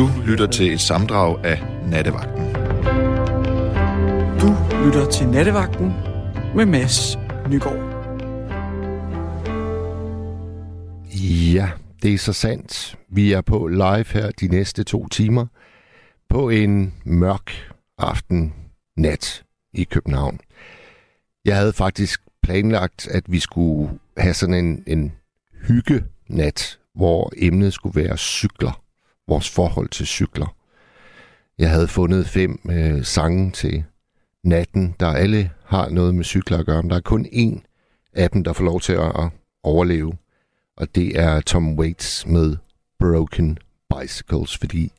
Du lytter til et samdrag af Nattevagten. Du lytter til Nattevagten med Mads Nygaard. Ja, det er så sandt. Vi er på live her de næste to timer på en mørk aften nat i København. Jeg havde faktisk planlagt, at vi skulle have sådan en, en hygge-nat, hvor emnet skulle være cykler. Vores forhold til cykler. Jeg havde fundet fem øh, sange til natten, der alle har noget med cykler at gøre, men der er kun én af dem, der får lov til at, overleve. Og det er Tom Waits med Broken Bicycles, fordi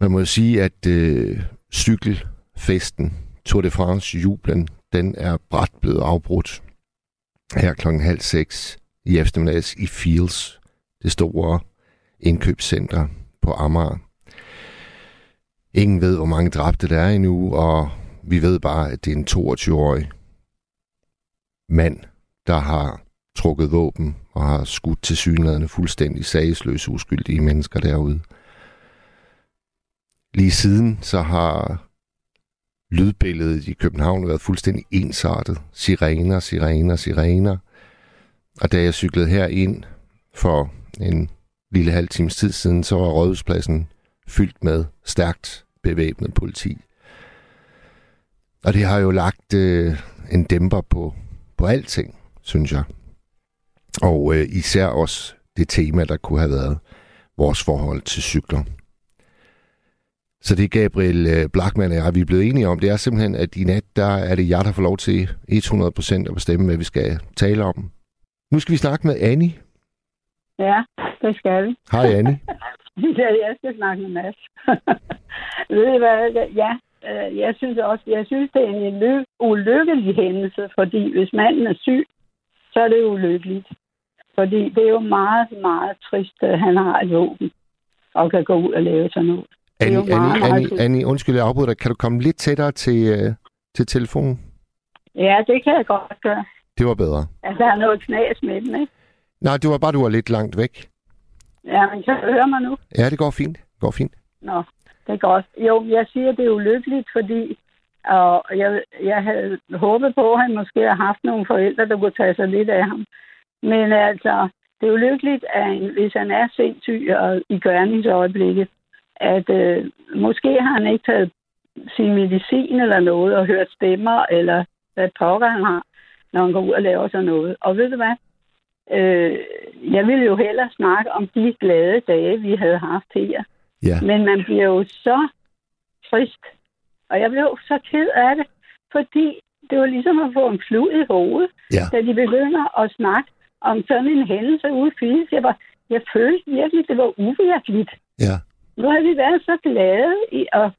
man må sige, at øh, cykelfesten, Tour de France jublen, den er bræt blevet afbrudt her klokken halv seks i eftermiddags i Fields, det store indkøbscentre på Amager. Ingen ved, hvor mange dræbte der er endnu, og vi ved bare, at det er en 22-årig mand, der har trukket våben og har skudt til synlædende fuldstændig sagsløse uskyldige mennesker derude. Lige siden så har lydbilledet i København været fuldstændig ensartet. Sirener, sirener, sirener. Og da jeg cyklede her ind for en lille halv times tid siden, så var Rådhuspladsen fyldt med stærkt bevæbnet politi. Og det har jo lagt øh, en dæmper på, på alting, synes jeg. Og øh, især også det tema, der kunne have været vores forhold til cykler. Så det Gabriel øh, Blackman og jeg, vi er blevet enige om, det er simpelthen, at i nat, der er det jeg, der får lov til 100% at bestemme, hvad vi skal tale om. Nu skal vi snakke med Annie. Ja, det skal vi. Hej Annie. ja, jeg skal snakke med Mads. Ved I hvad? Ja, øh, jeg synes også, jeg synes, det er en ulykkelig hændelse, fordi hvis manden er syg, så er det ulykkeligt. Fordi det er jo meget, meget trist, at han har et våben og kan gå ud og lave sådan noget. Annie, Annie, meget, Annie, meget Annie, undskyld, jeg afbryder dig. Kan du komme lidt tættere til, uh, til telefonen? Ja, det kan jeg godt gøre. Det var bedre. Altså, der er noget knas med den, ikke? Nej, det var bare, du var lidt langt væk. Ja, men så hører mig nu. Ja, det går fint. Det går fint. Nå, det er godt. Jo, jeg siger, det er ulykkeligt, fordi og jeg, jeg havde håbet på, at han måske har haft nogle forældre, der kunne tage sig lidt af ham. Men altså, det er ulykkeligt, at hvis han er sindssyg og i gørningsøjeblikket, at øh, måske har han ikke taget sin medicin eller noget og hørt stemmer, eller hvad pokker han har, når han går ud og laver sådan noget. Og ved du hvad? Øh, jeg ville jo hellere snakke om de glade dage, vi havde haft her. Ja. Men man bliver jo så trist. Og jeg blev så ked af det, fordi det var ligesom at få en flud i hovedet, ja. da de begynder at snakke om sådan en hændelse ude i Jeg, var, jeg følte virkelig, det var uvirkeligt. Ja. Nu har vi været så glade i at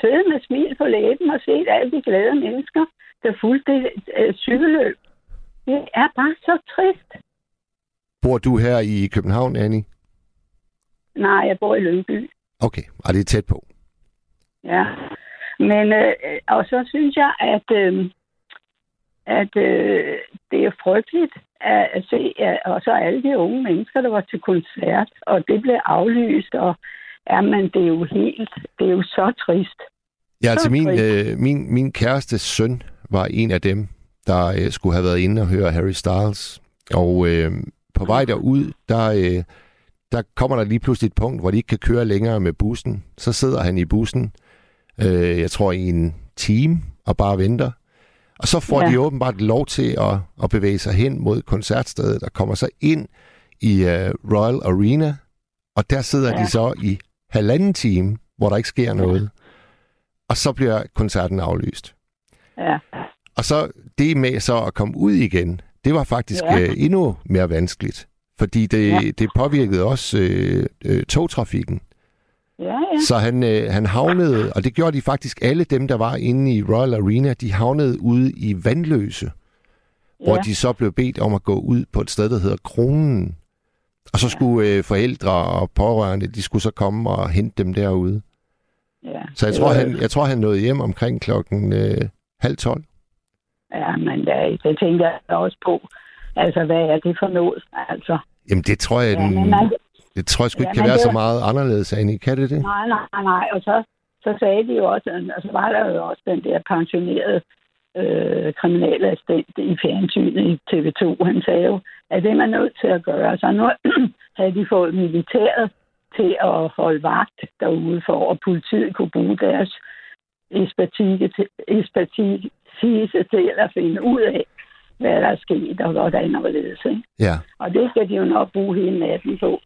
sidde med smil på læben og set alle de glade mennesker, der fulgte øh, cykelløb. Det er bare så trist. Bor du her i København, Annie? Nej, jeg bor i Lyngby. Okay, og det er tæt på. Ja, men øh, og så synes jeg, at, øh, at øh, det er frygteligt at, at se, at, og så alle de unge mennesker, der var til koncert, og det blev aflyst, og ja, men det er jo helt, det er jo så trist. Ja, altså min, øh, min, min kærestes søn var en af dem, der øh, skulle have været inde og høre Harry Styles. Og øh, på vej derud, der, øh, der kommer der lige pludselig et punkt, hvor de ikke kan køre længere med bussen. Så sidder han i bussen, øh, jeg tror i en time, og bare venter. Og så får ja. de åbenbart lov til at, at bevæge sig hen mod koncertstedet, og kommer så ind i uh, Royal Arena, og der sidder ja. de så i halvanden time, hvor der ikke sker noget. Og så bliver koncerten aflyst. Ja. Og så det med så at komme ud igen, det var faktisk ja. øh, endnu mere vanskeligt. Fordi det, ja. det påvirkede også øh, øh, togtrafikken. Ja, ja. Så han, øh, han havnede, og det gjorde de faktisk alle dem, der var inde i Royal Arena, de havnede ude i Vandløse, ja. hvor de så blev bedt om at gå ud på et sted, der hedder Kronen. Og så skulle øh, forældre og pårørende, de skulle så komme og hente dem derude. Ja, så jeg tror, han, jeg tror, han nåede hjem omkring klokken øh, halv tolv. Ja, men det, det tænker jeg også på. Altså, hvad er det for noget? Altså, Jamen, det tror jeg, ja, den, altså, Det tror jeg sgu ikke Ja, kan men være det- så meget anderledes, Annie. Kan det det? Nej, nej, nej. Og så, så sagde de jo også, og så var der jo også den der pensionerede øh, kriminalassistent i fjernsynet i TV2. Han sagde jo, at det er man nødt til at gøre. Så nu havde de fået militæret til at holde vagt derude for, at politiet kunne bruge deres ekspertise til, ekspertise til at finde ud af, hvad der er sket og hvordan og hvorledes. Ikke? Ja. Og det skal de jo nok bruge hele natten på.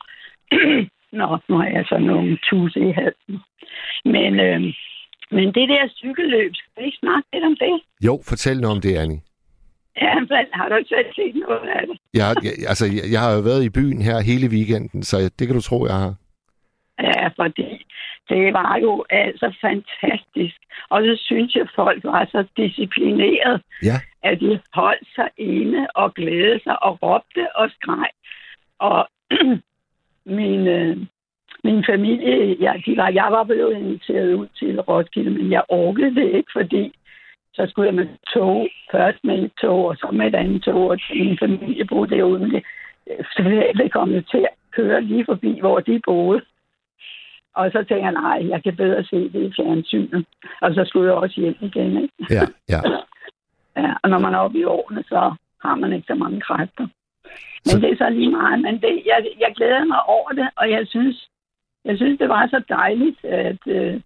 Nå, nu har jeg så nogle tusse i halsen. Men, øh, men det der cykelløb, skal vi ikke snakke lidt om det? Jo, fortæl nu om det, Annie. Ja, men har du ikke selv set noget af det? Jeg, jeg, altså, jeg, jeg har jo været i byen her hele weekenden, så det kan du tro, jeg har. Ja, fordi det var jo altså fantastisk. Og så synes jeg, folk var så disciplineret, Ja. at de holdt sig inde og glædede sig og råbte og skreg. Og min, øh, min familie, ja, de var, jeg var blevet inviteret ud til Roskilde, men jeg orkede det ikke, fordi så skulle jeg med tog, først med et tog, og så med et andet tog, og min familie boede derude, så kom jeg til at køre lige forbi, hvor de boede. Og så tænkte jeg, nej, jeg kan bedre se det i fjernsynet. Og så skulle jeg også hjem igen, ikke? Ja, ja. Ja, og når man er oppe i årene, så har man ikke så mange kræfter. Men Så- det er så lige meget. Men det, jeg, jeg glæder mig over det, og jeg synes, jeg synes det var så dejligt, at øh,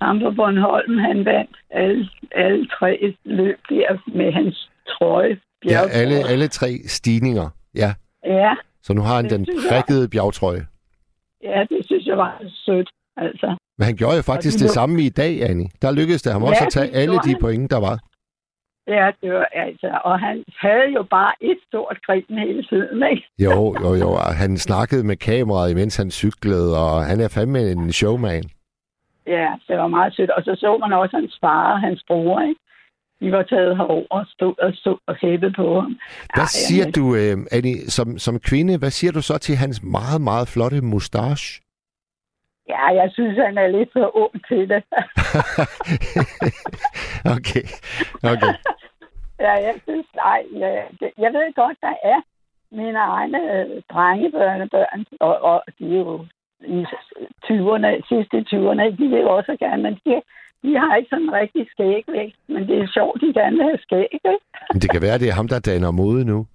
ham på Bornholm, han vandt alle, alle tre løb der med hans trøje. ja bjergtrøje. alle, alle tre stigninger. Ja, Ja, så nu har han den prikkede bjergtrøje. Ja, det synes jeg var sødt. Altså, Men han gjorde jo faktisk Og det det- samme i dag, Annie. Der lykkedes det ham Ja, også at tage alle de point, der var. ja, det var altså, og han havde jo bare et stort grin hele tiden, ikke? Jo, jo, jo. og Han snakkede med kameraet, imens han cyklede, og han er fandme en showman. Ja, det var meget sødt. Og så så man også hans far og hans bror, ikke? De var taget herover og stod og, stod og hæppede på ham. Hvad Ej, siger jamen, du, øh, Annie, som, som kvinde, hvad siger du så til hans meget, meget flotte mustache? Ja, jeg synes, han er lidt for ung til det. okay, okay. ja, jeg synes, nej, det, jeg ved godt, der er mine egne øh, drengebørnebørn, og, og de er jo i 20'erne, sidste i 20'erne, de vil også gerne, men de, de har ikke sådan en rigtig skægvækst, men det er sjovt, de gerne vil have skæg, ikke? Men det kan være, det er ham, der danner mode nu.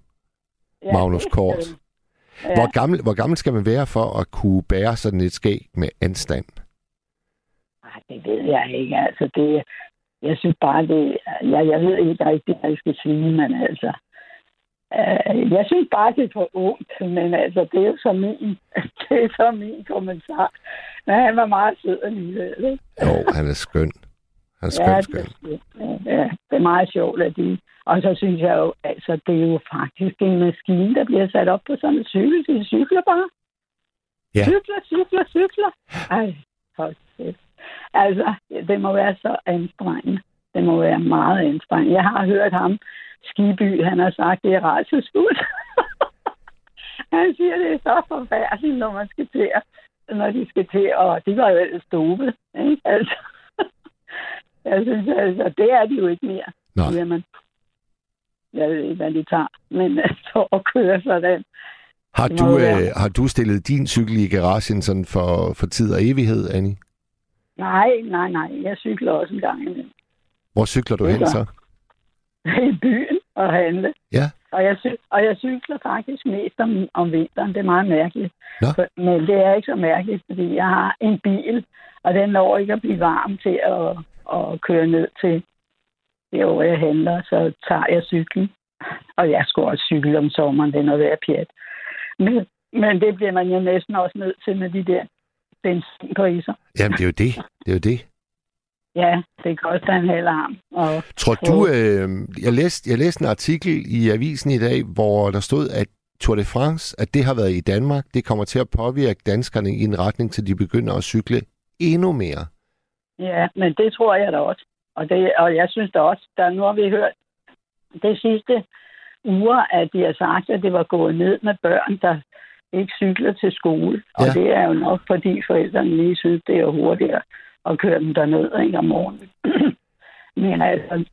Ja, Magnus Kort. Ja. Hvor, gammel, hvor gammel skal man være for at kunne bære sådan et skæg med anstand? Ej, det ved jeg ikke. Altså, det, jeg synes bare, det... Jeg, jeg ved ikke rigtig, hvad jeg skal sige, men altså... Øh, jeg synes bare, det er for ungt, men altså, det er jo så min, det er så min kommentar. Men han var meget sød alligevel, ikke? Jo, han er skøn. Han skøn, ja, det, ja, det er meget sjovt, at de... Og så synes jeg jo, altså, det er jo faktisk en maskine, der bliver sat op på sådan en cykel. De cykler bare. Ja. Cykler, cykler, cykler. Ej, hold kæft. Altså, det må være så anstrengende. Det må være meget anstrengende. Jeg har hørt ham, Skiby, han har sagt, det er rædselsfuldt. han siger, det er så forfærdeligt, når man skal til at, når de skal til, og de var jo ellers dobe, ikke? Altså, jeg synes, altså, det er de jo ikke mere, Nej. siger man. Jeg ved ikke, hvad de tager, men for at køre sådan. Har du, øh, har du stillet din cykel i garagen sådan for, for tid og evighed, Annie? Nej, nej, nej, jeg cykler også en gang imellem. Hvor cykler du hen så? i byen og handle. Ja. Og jeg, og jeg cykler faktisk mest om, om vinteren. Det er meget mærkeligt. Nå. Men det er ikke så mærkeligt, fordi jeg har en bil, og den når ikke at blive varm til at, at køre ned til der, hvor jeg handler. Så tager jeg cyklen. Og jeg skulle også cykle om sommeren. Det er noget værd pjat. Men, men det bliver man jo næsten også nødt til med de der benzinpriser. Jamen, det er jo det. Det er jo det. Ja, det koster en halv arm. Og Tror du, øh, jeg, læste, jeg læste en artikel i avisen i dag, hvor der stod, at Tour de France, at det har været i Danmark, det kommer til at påvirke danskerne i en retning, til de begynder at cykle endnu mere. Ja, men det tror jeg da også. Og, det, og jeg synes da også, der nu har vi hørt det sidste uger, at de har sagt, at det var gået ned med børn, der ikke cykler til skole. Og Ja. det er jo nok, fordi forældrene lige synes, det er hurtigere at køre dem derned ikke, om morgenen. men altså,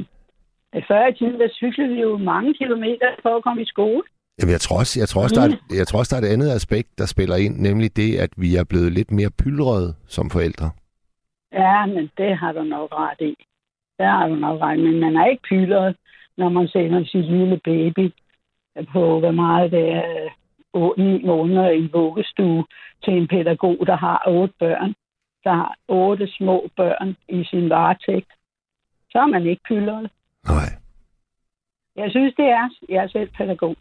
før i tiden, der cyklede vi jo mange kilometer for at komme i skole. Jamen, jeg tror også, jeg tror også, der er, jeg tror også, der er et andet aspekt, der spiller ind, nemlig det, at vi er blevet lidt mere pyldrede som forældre. Ja, men det har du nok ret i. Det har du nok ret i. Men man er ikke pyldret, når man sender sit lille baby på, hvor meget det er, 8 måneder i vuggestue til en pædagog, der har otte børn, der har otte små børn i sin varetægt. Så er man ikke pyldret. Nej. Jeg synes, det er. Jeg er selv pædagog.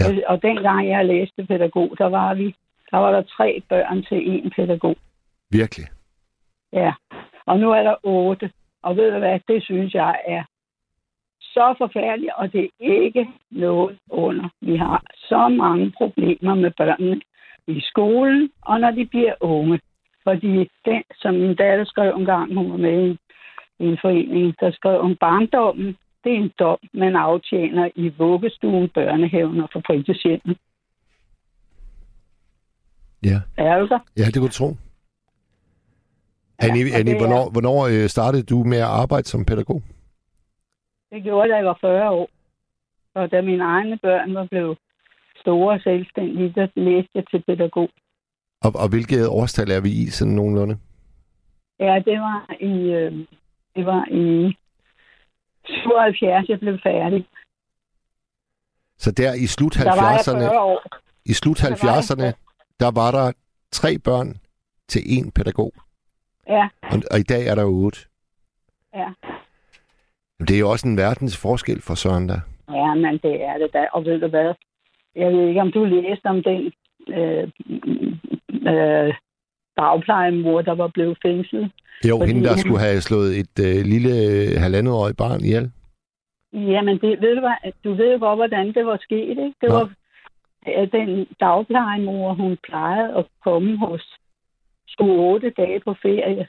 Ja. Ja. Og dengang jeg læste pædagog, der var vi, der var der tre børn til én pædagog. Virkelig. Ja. Og nu er der otte. Og ved du hvad, det synes jeg er så forfærdeligt, og det er ikke noget under. Vi har så mange problemer med børnene i skolen, og når de bliver unge. Fordi den, som min datter skrev en gang, hun var med i en forening, der skrev om barndommen, det er en dom, man aftjener i vuggestuen, børnehaven og for fritidshjemmet. Ja. Er du der? Ja, det kunne du tro. Annie, og Annie det er- hvornår, hvornår øh, startede du med at arbejde som pædagog? Det gjorde jeg, da jeg var 40 år. Og da mine egne børn var blevet store og selvstændige, der læste jeg til pædagog. Og, og hvilket årstal er vi i, sådan nogenlunde? Ja, det var i, øh, det var i 77, jeg blev færdig. Så der i slut Der var jeg 70'erne, 40 år. i slut Der var jeg 70'erne, der var der tre børn til én pædagog. Ja, Og, og i dag er der otte. ja. Det er jo også en verdens forskel for Søren der. Ja, men det er det da. Og ved du hvad? Jeg ved ikke, om du læste om den øh, øh, dagplejemor, der var blevet fængslet. Jo, Fordi- hende der skulle have slået et øh, lille halvandetårigt barn ihjel. Jamen, det, ved du, hvad? du ved jo godt, hvordan det var sket, ikke? Det Nå. var den dagplejemor, hun plejede at komme hos skulle otte dage på ferie.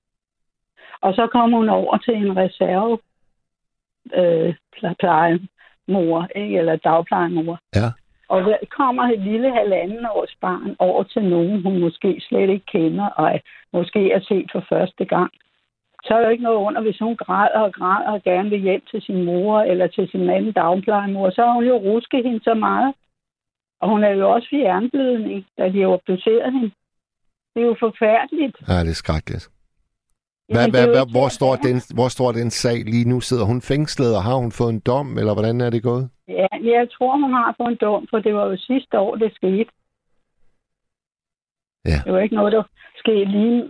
Og så kom hun over til en reserve øh, ple- plejemor, ikke? eller dagplejemor. Ja. Og der kommer et lille halvanden års barn over til nogen, hun måske slet ikke kender, og måske er set for første gang. Så er der ikke noget under, hvis hun græder og græder og gerne vil hjem til sin mor eller til sin anden dagplejemor, så har hun jo rusket hende så meget. Og hun er jo også fjernblødning, da de har obduceret hende. Det er jo forfærdeligt. Ja, det er skrækkeligt. Hvad, Jamen, hvad, er hvad, ikke hvor, står den, hvor står den sag lige nu? Sidder hun fængslet, og har hun fået en dom, eller hvordan er det gået? Ja, jeg tror, hun har fået en dom, for det var jo sidste år, det skete. Ja. Det var ikke noget, der skete lige.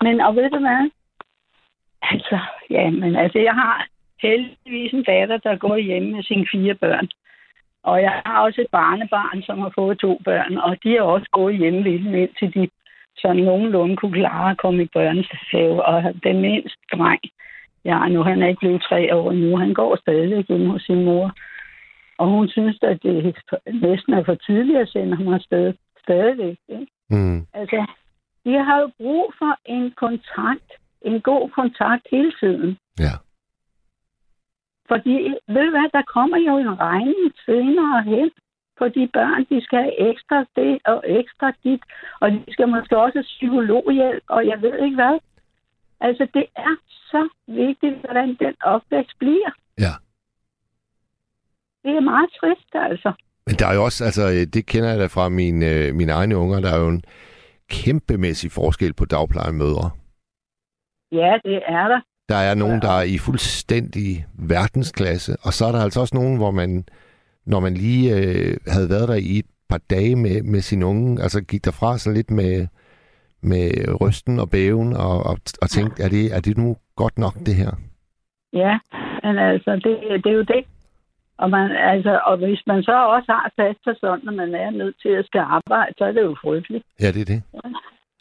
Men, og ved du hvad? Altså, ja, men altså, jeg har heldigvis en datter, der går hjemme med sine fire børn. Og jeg har også et barnebarn, som har fået to børn, og de har også gået hjemme ved dem, indtil de sådan nogenlunde kunne klare at komme i børnehave. Og den mindste dreng, ja, nu han er ikke blevet tre år nu, han går stadig hjemme hos sin mor. Og hun synes, at det næsten er for tidligt at sende ham afsted stadigvæk. Ikke? Mm. Altså, de har jo brug for en kontakt, en god kontakt hele tiden. Ja. Fordi, ved du hvad, der kommer jo en regning senere hen på de børn, de skal have ekstra det og ekstra dit, og de skal måske også psykologhjælp, og jeg ved ikke hvad. Altså, det er så vigtigt, hvordan den opvækst bliver. Ja. Det er meget trist, altså. Men der er jo også, altså øh, det kender jeg da fra mine, øh, mine egne unger, der er jo en kæmpemæssig forskel på dagplejemødre. Ja, det er der. Der er nogen, der er i fuldstændig verdensklasse, og så er der altså også nogen, hvor man, når man lige øh, havde været der i et par dage med, med sin unge, altså gik derfra sådan lidt med, med rysten og bæven, og, og, og tænkte, er det, er det nu godt nok det her? Ja, men altså, det, det er jo det. Og, man, altså, og hvis man så også har fast person, når man er nødt til at skal arbejde, så er det jo frygteligt. Ja, det er det.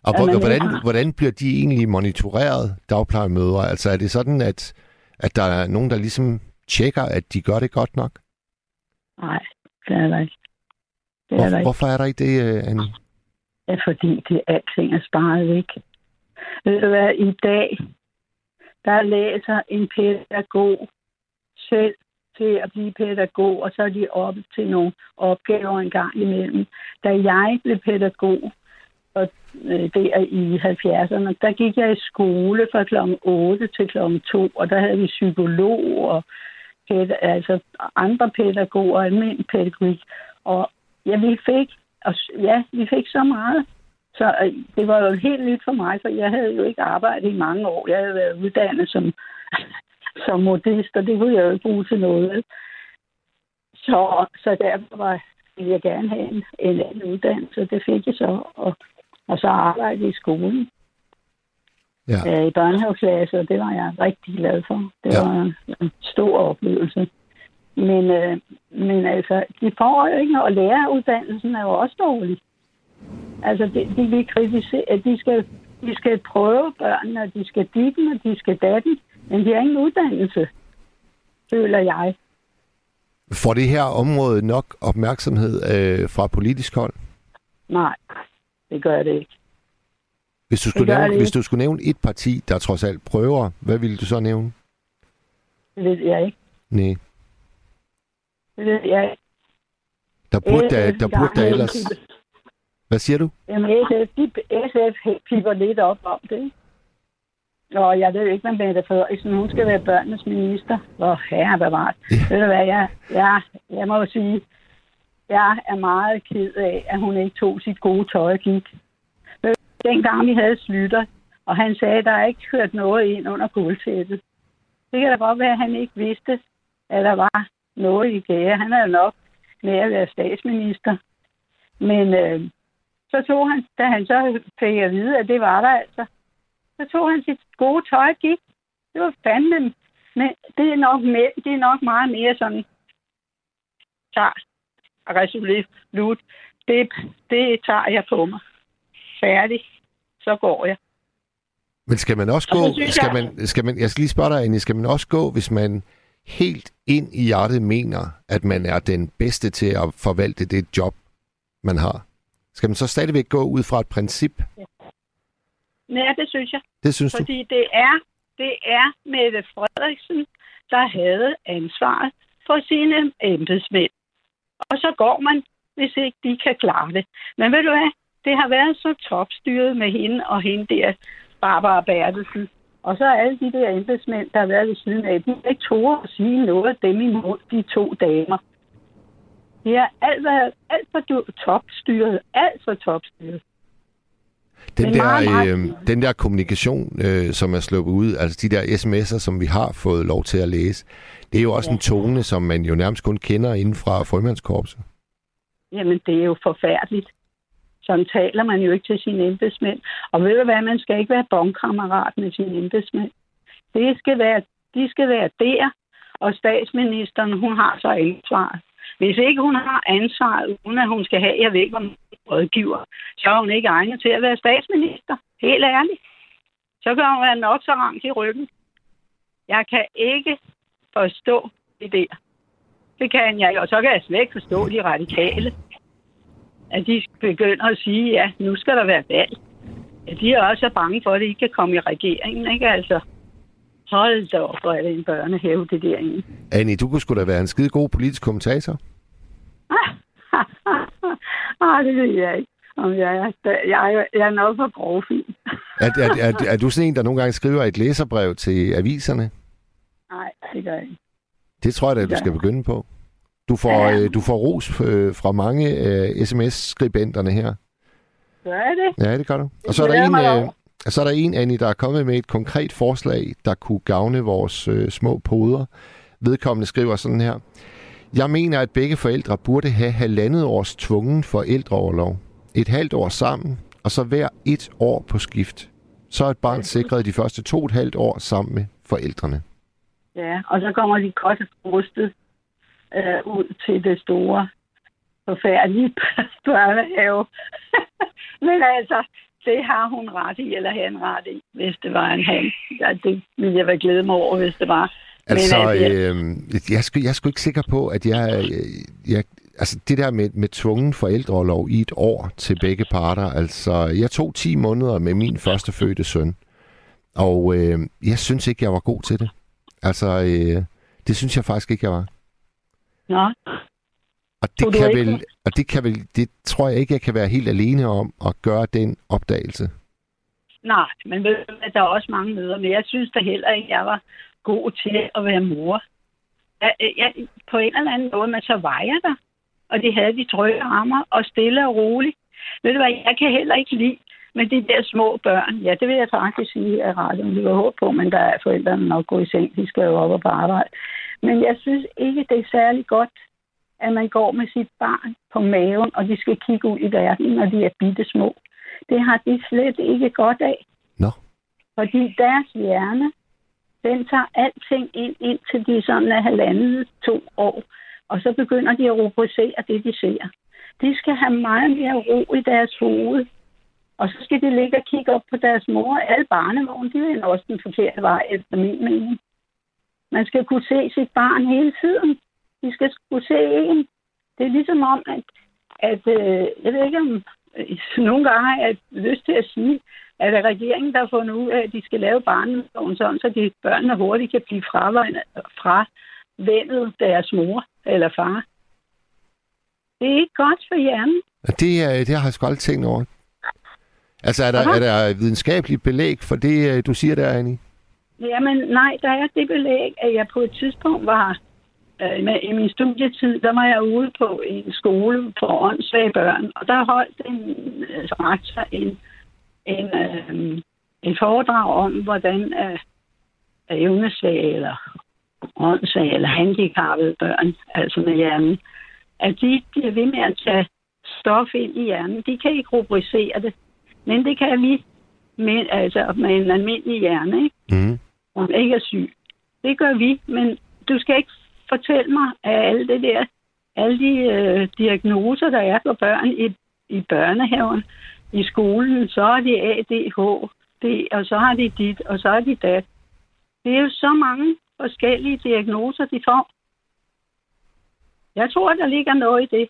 Og Ja, hvor, men og hvordan, det- hvordan bliver de egentlig monitoreret, dagplejemødre? Altså er det sådan, at, at der er nogen, der ligesom tjekker, at de gør det godt nok? Nej, det er der ikke. Det er Hvor, der ikke. hvorfor er der ikke det, øh, Annie? Ja, fordi det, alting er sparet væk. Ved du hvad, i dag, der læser en pædagog selv til at blive pædagog, og så er de oppe til nogle opgaver en gang imellem. Da jeg blev pædagog, og øh, der i 70'erne, der gik jeg i skole fra kl. 8 til kl. 2, og der havde vi psykolog og pæd- altså andre pædagoger, almindelig pædagogik. Og ja, vi fik, og, ja, vi fik så meget. Så øh, det var jo helt nyt for mig, for jeg havde jo ikke arbejdet i mange år. Jeg havde været uddannet som, som modist, og det kunne jeg jo ikke bruge til noget. Så, så derfor var, ville jeg gerne have en, en anden uddannelse. Det fik jeg så, og, og så arbejdede i skolen Ja. øh, i børnehaveklasse, og det var jeg rigtig glad for. Det Ja. var en stor oplevelse. Men, øh, men altså, de får jo ikke noget, og læreruddannelsen er jo også dårlig. Altså, de, de vil kritisere, at de skal, de skal prøve børnene, og de skal ditten, og de skal datten, men de har ingen uddannelse, føler jeg. Får det her område nok opmærksomhed øh, fra politisk hold? Nej, det gør det ikke. Hvis du, skulle nævne, hvis du skulle nævne et parti, der trods alt prøver, hvad ville du så nævne? Det ved jeg ikke. Nej. Det ved jeg ikke. Der burde, der, SF der, burde der ellers... Hvad siger du? Jamen, SF, de, SF piper lidt op om det. ikke? Og jeg ved ikke, hvad Mette Frederiksen, hun skal være børnenes minister. Hvor herre bevaret. Ja. Ved du hvad, jeg, jeg, jeg må jo sige, jeg er meget ked af, at hun ikke tog sit gode tøj og gik. Dengang vi havde Slytter, og han sagde, at der er ikke kørt noget ind under gulvtæppet. Det kan da godt være, at han ikke vidste, at der var noget i gære. Han er nok med at være statsminister. Men øh, så tog han, da han så fik at vide, at det var der altså, så tog han sit gode tøj og gik. Det var fandme, men det er nok, mere, det er nok meget mere sådan, tager resolut. Det, det tager jeg på mig. Færdig. Så går jeg. Men skal man også Og så gå, synes skal jeg- man, skal man, jeg skal lige spørge dig, Annie, skal man også gå, hvis man helt ind i hjertet mener, at man er den bedste til at forvalte det job, man har? Skal man så stadigvæk gå ud fra et princip? Ja, det synes jeg. Det synes du? Fordi det er, det er Mette Frederiksen, der havde ansvaret for sine embedsmænd. Og så går man, hvis ikke de kan klare det. Men ved du hvad? Det har været så topstyret med hende og hende der, Barbara Bertelsen. Og så er alle de der embedsmænd, der har været ved siden af, de har ikke tog at sige noget dem imod de to damer. Det har alt været alt for topstyret. Alt for topstyret. Den der, meget, meget- øh, den der kommunikation, øh, som er sluppet ud, altså de der sms'er, som vi har fået lov til at læse, det er jo også Ja. en tone, som man jo nærmest kun kender inden fra frømandskorpset. Jamen, det er jo forfærdeligt. Sådan taler man jo ikke til sine embedsmænd. Og ved du hvad, man skal ikke være bonkammerat med sine embedsmænd. Det skal være, de skal være der, og statsministeren, hun har så ansvaret. Hvis ikke hun har ansvaret, uden at hun skal have, jeg ved ikke, om rådgiver, så er hun ikke egnet til at være statsminister. Helt ærligt. Så kan hun være nok så ramt i ryggen. Jeg kan ikke forstå det der. Det kan jeg ikke. Og så kan jeg slet ikke forstå de radikale. At de begynder at sige, ja, nu skal der være valg. Ja, de er også bange for, at de ikke kan komme i regeringen, ikke altså? Hold da op, hvor er det en børnehave, det der egentlig. Annie, du kunne sgu da være en skide god politisk kommentator. ah, det ved jeg ikke. Om jeg, er, jeg, er, jeg er nok for grovfin. Er, er, er, er du sådan en, der nogle gange skriver et læserbrev til aviserne? Nej, det gør jeg ikke. Det tror jeg da, du skal begynde på. Du får, Ja. øh, du får ros øh, fra mange øh, sms-skribenterne her. Gør jeg det? Ja, det gør du. Og så er, der en, øh, så er der en, Annie, der er kommet med et konkret forslag, der kunne gavne vores øh, små poder. Vedkommende skriver sådan her. Jeg mener, at begge forældre burde have halvandet års tvungen forældreoverlov. Et halvt år sammen, og så hver et år på skift. Så er et barn sikret de første to og et halvt år sammen med forældrene. Ja, og så kommer de godt rustet øh, ud til det store, forfærdelige børnehave. Men altså, det har hun ret i, eller han ret i, hvis det var en han. Ja, det ville jeg være glæde mig over, hvis det var. Altså, Men, altså, øh, jeg, er sgu, jeg er sgu ikke sikker på, at jeg... øh, jeg altså, det der med, med tvungen forældrelov i et år til begge parter, altså, jeg tog 10 måneder med min første fødte søn, og øh, jeg synes ikke, jeg var god til det. Altså, øh, det synes jeg faktisk ikke, jeg var. Nå, Og det, kan ikke vel, og det kan vel, det tror jeg ikke, jeg kan være helt alene om at gøre den opdagelse. nej, men ved du hvad, der er også mange møder, men jeg synes da heller ikke, jeg var god til at være mor. Jeg, jeg, på en eller anden måde, men så var jeg der. og de havde de trygge rammer, og stille og roligt. Ved du hvad, jeg kan heller ikke lide med de der små børn. Ja, det vil jeg faktisk sige at radioen. Vi var hårdt på, men der er forældrene nok gået i seng. De skal jo op og på arbejde. Men jeg synes ikke, det er særlig godt, at man går med sit barn på maven, og de skal kigge ud i verden, når de er bitte små. Det har de slet ikke godt af. Nå. Fordi deres hjerne, den tager alting ind, indtil de sådan er halvandet, to år. Og så begynder de at rubricere det, de ser. De skal have meget mere ro i deres hoved. Og så skal de ligge og kigge op på deres mor. Alle barnevogne, de er også den forkerte vej, efter min mening. Man skal kunne se sit barn hele tiden. De skal kunne se en. Det er ligesom om, at, at øh, jeg ved ikke om, øh, nogle gange har jeg lyst til at sige, at det er regeringen, der har fundet ud af, at de skal lave barneloven sådan, så de børnene hurtigt kan blive fravendet deres mor eller far. Det er ikke godt for hjernen. Det, det har jeg sgu aldrig tænkt over. Altså, er der, er der videnskabeligt belæg for det, øh, du siger der, Annie? Jamen, nej, der er det belæg, at jeg på et tidspunkt var øh, i min studietid, der var jeg ude på en skole for åndssvage børn, og der holdt en øh, rektor en, en, øh, en foredrag om, hvordan øh, øh, evnesvage eller åndssvage eller handicappede børn, altså med hjernen, at de bliver ved med at tage stof ind i hjernen. De kan ikke rubricere det, men det kan vi med, altså med en almindelig hjerne, ikke? Mm hun ikke er syg. Det gør vi, men du skal ikke fortælle mig, at alle det der, alle de øh, diagnoser, der er for børn i, i børnehaven, i skolen, så er de ADH, det, og så har de dit, og så er de dat. Det er jo så mange forskellige diagnoser, de får. Jeg tror, der ligger noget i det.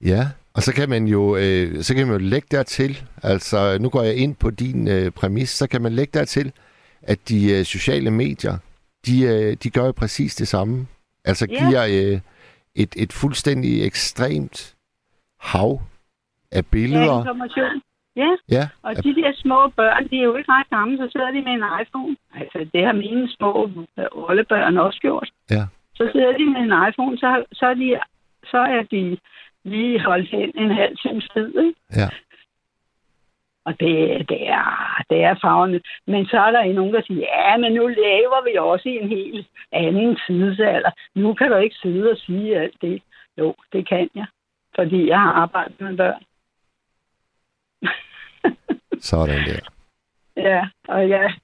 Ja, og så kan man jo øh, så kan man jo lægge dertil, altså nu går jeg ind på din øh, præmis, så kan man lægge dertil, at de øh, sociale medier, de, øh, de gør jo præcis det samme. Altså Ja. giver øh, et, et fuldstændig ekstremt hav af Ja, billeder. information. Ja, Ja, og de der små børn, de er jo ikke ret gamle, så sidder de med en iPhone. Altså, det har mine små øh, oldebørn også gjort. ja. Så sidder de med en iPhone, så, så, er, de, så er de lige holdt hen en halv times tid, ikke? ja. Og det, det, er, det er farvende. Men så er der nogen, der siger, ja, men nu lever vi også i en helt anden tidsalder. Nu kan du ikke sidde og sige alt det. Jo, det kan jeg, fordi jeg har arbejdet med børn. Sådan der. Ja, og jeg,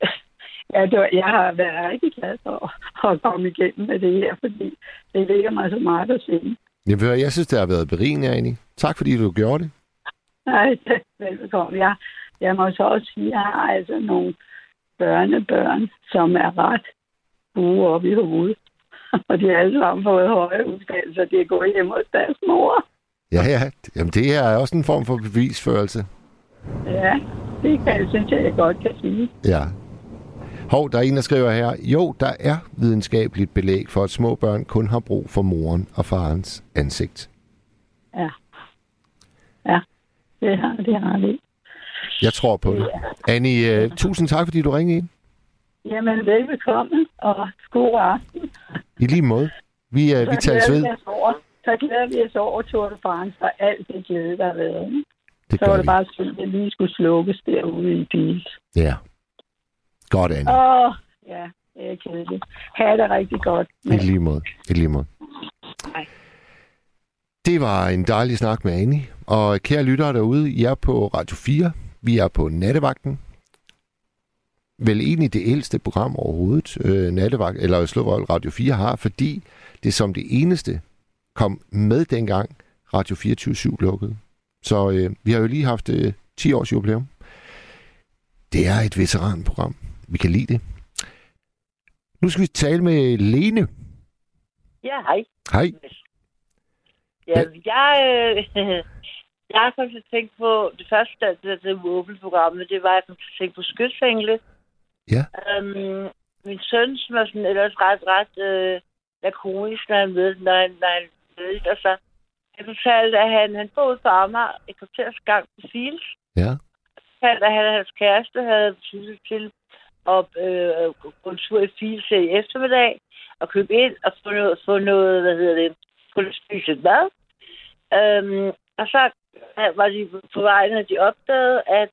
ja, det var, jeg har været rigtig glad for at komme igennem med det her, fordi det ligger mig så meget at sige. Jeg, jeg synes, det har været berigende, Annie. Tak, fordi du gjorde det. Nej, velbekomme. Jeg, jeg må så også sige, at jeg har altså nogle børnebørn, som er ret gode op i hovedet. Og de har alle sammen fået høje uddannelser, de er gået hjem hos deres mor. Ja, ja. Jamen, det er også en form for bevisførelse. Ja, det kan jeg, synes jeg, jeg godt kan sige. Ja. Hov, der er en, der skriver her. Jo, der er videnskabeligt belæg for, at små børn kun har brug for moren og farens ansigt. Ja. Ja, det har, det har det. Jeg tror på det. Annie, uh, tusind tak, fordi du ringede ind. Jamen, velbekomme, og god aften. I lige måde. Vi, uh, vi tales ved. over, så glæder vi os over Tour de France og alt det glæde, der har været. ikke? Det Så var det vi. bare synd, at lige skulle slukkes derude i bil. Ja. Godt, Annie. Åh, ja, det er kedeligt. Ha' det rigtig godt. I lige måde. I lige måde. Hej. Det var en dejlig snak med Annie. Og kære lyttere derude, I er på Radio 4. Vi er på Nattevagten. Vel egentlig det ældste program overhovedet, øh, Nattevagt, eller Slåvold Radio 4 har, fordi det som det eneste kom med dengang Radio 24 lukkede. Så øh, vi har jo lige haft øh, 10 års jubilæum. Det er et veteranprogram. Vi kan lide det. Nu skal vi tale med Lene. Ja, hej. Hej. Ja, jeg, øh, jeg har faktisk tænkt på, det første, da det, det Åbel-programmet, det var, at jeg kom til at tænke på skytsfængle. Ja. Øhm, min søn, som er sådan ellers ret, ret øh, lakonisk, når han ved, når han, når han ved, og så han fortalte, at han, han boede på Amager et kvarters gang på Fils. Ja. fortalte, at han og hans kæreste havde besluttet til at øh, gå en tur i Fils i eftermiddag og købe ind og få noget, få noget hvad hedder det, skulle spise mad. Øhm, og så var de på vej, når de opdagede, at,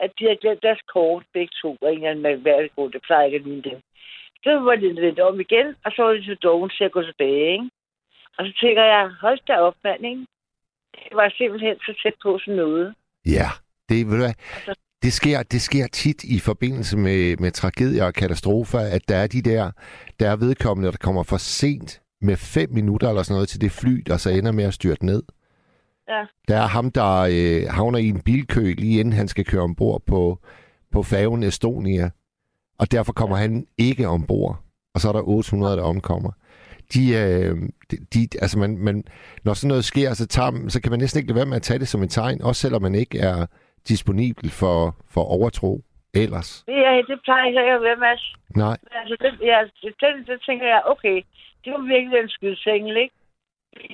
at de havde glemt deres kort begge to, og en anden mærkværdig det plejer ikke at ligne dem. Så var de lidt om igen, og så var de så doven til at gå tilbage, ikke? Og så tænker jeg, hold da op, mand, ikke? Det var simpelthen så tæt på sådan noget. Ja, det, ved du hvad, det sker, det sker tit i forbindelse med, med tragedier og katastrofer, at der er de der, der er vedkommende, der kommer for sent med fem minutter eller sådan noget til det fly, der så ender med at styrte ned. Ja. Der er ham, der øh, havner i en bilkø, lige inden han skal køre ombord på, på færgen Estonia. Og derfor kommer han ikke ombord. Og så er der 800, der omkommer. De, øh, de, de altså man, man, når sådan noget sker, så, tager, så kan man næsten ikke lade være med at tage det som et tegn, også selvom man ikke er disponibel for, for overtro ellers. Ja, det plejer jeg ikke at være, Mads. Nej, Men Altså, det, ja, det, det, det tænker jeg, okay, det var virkelig en skydsengel, ikke?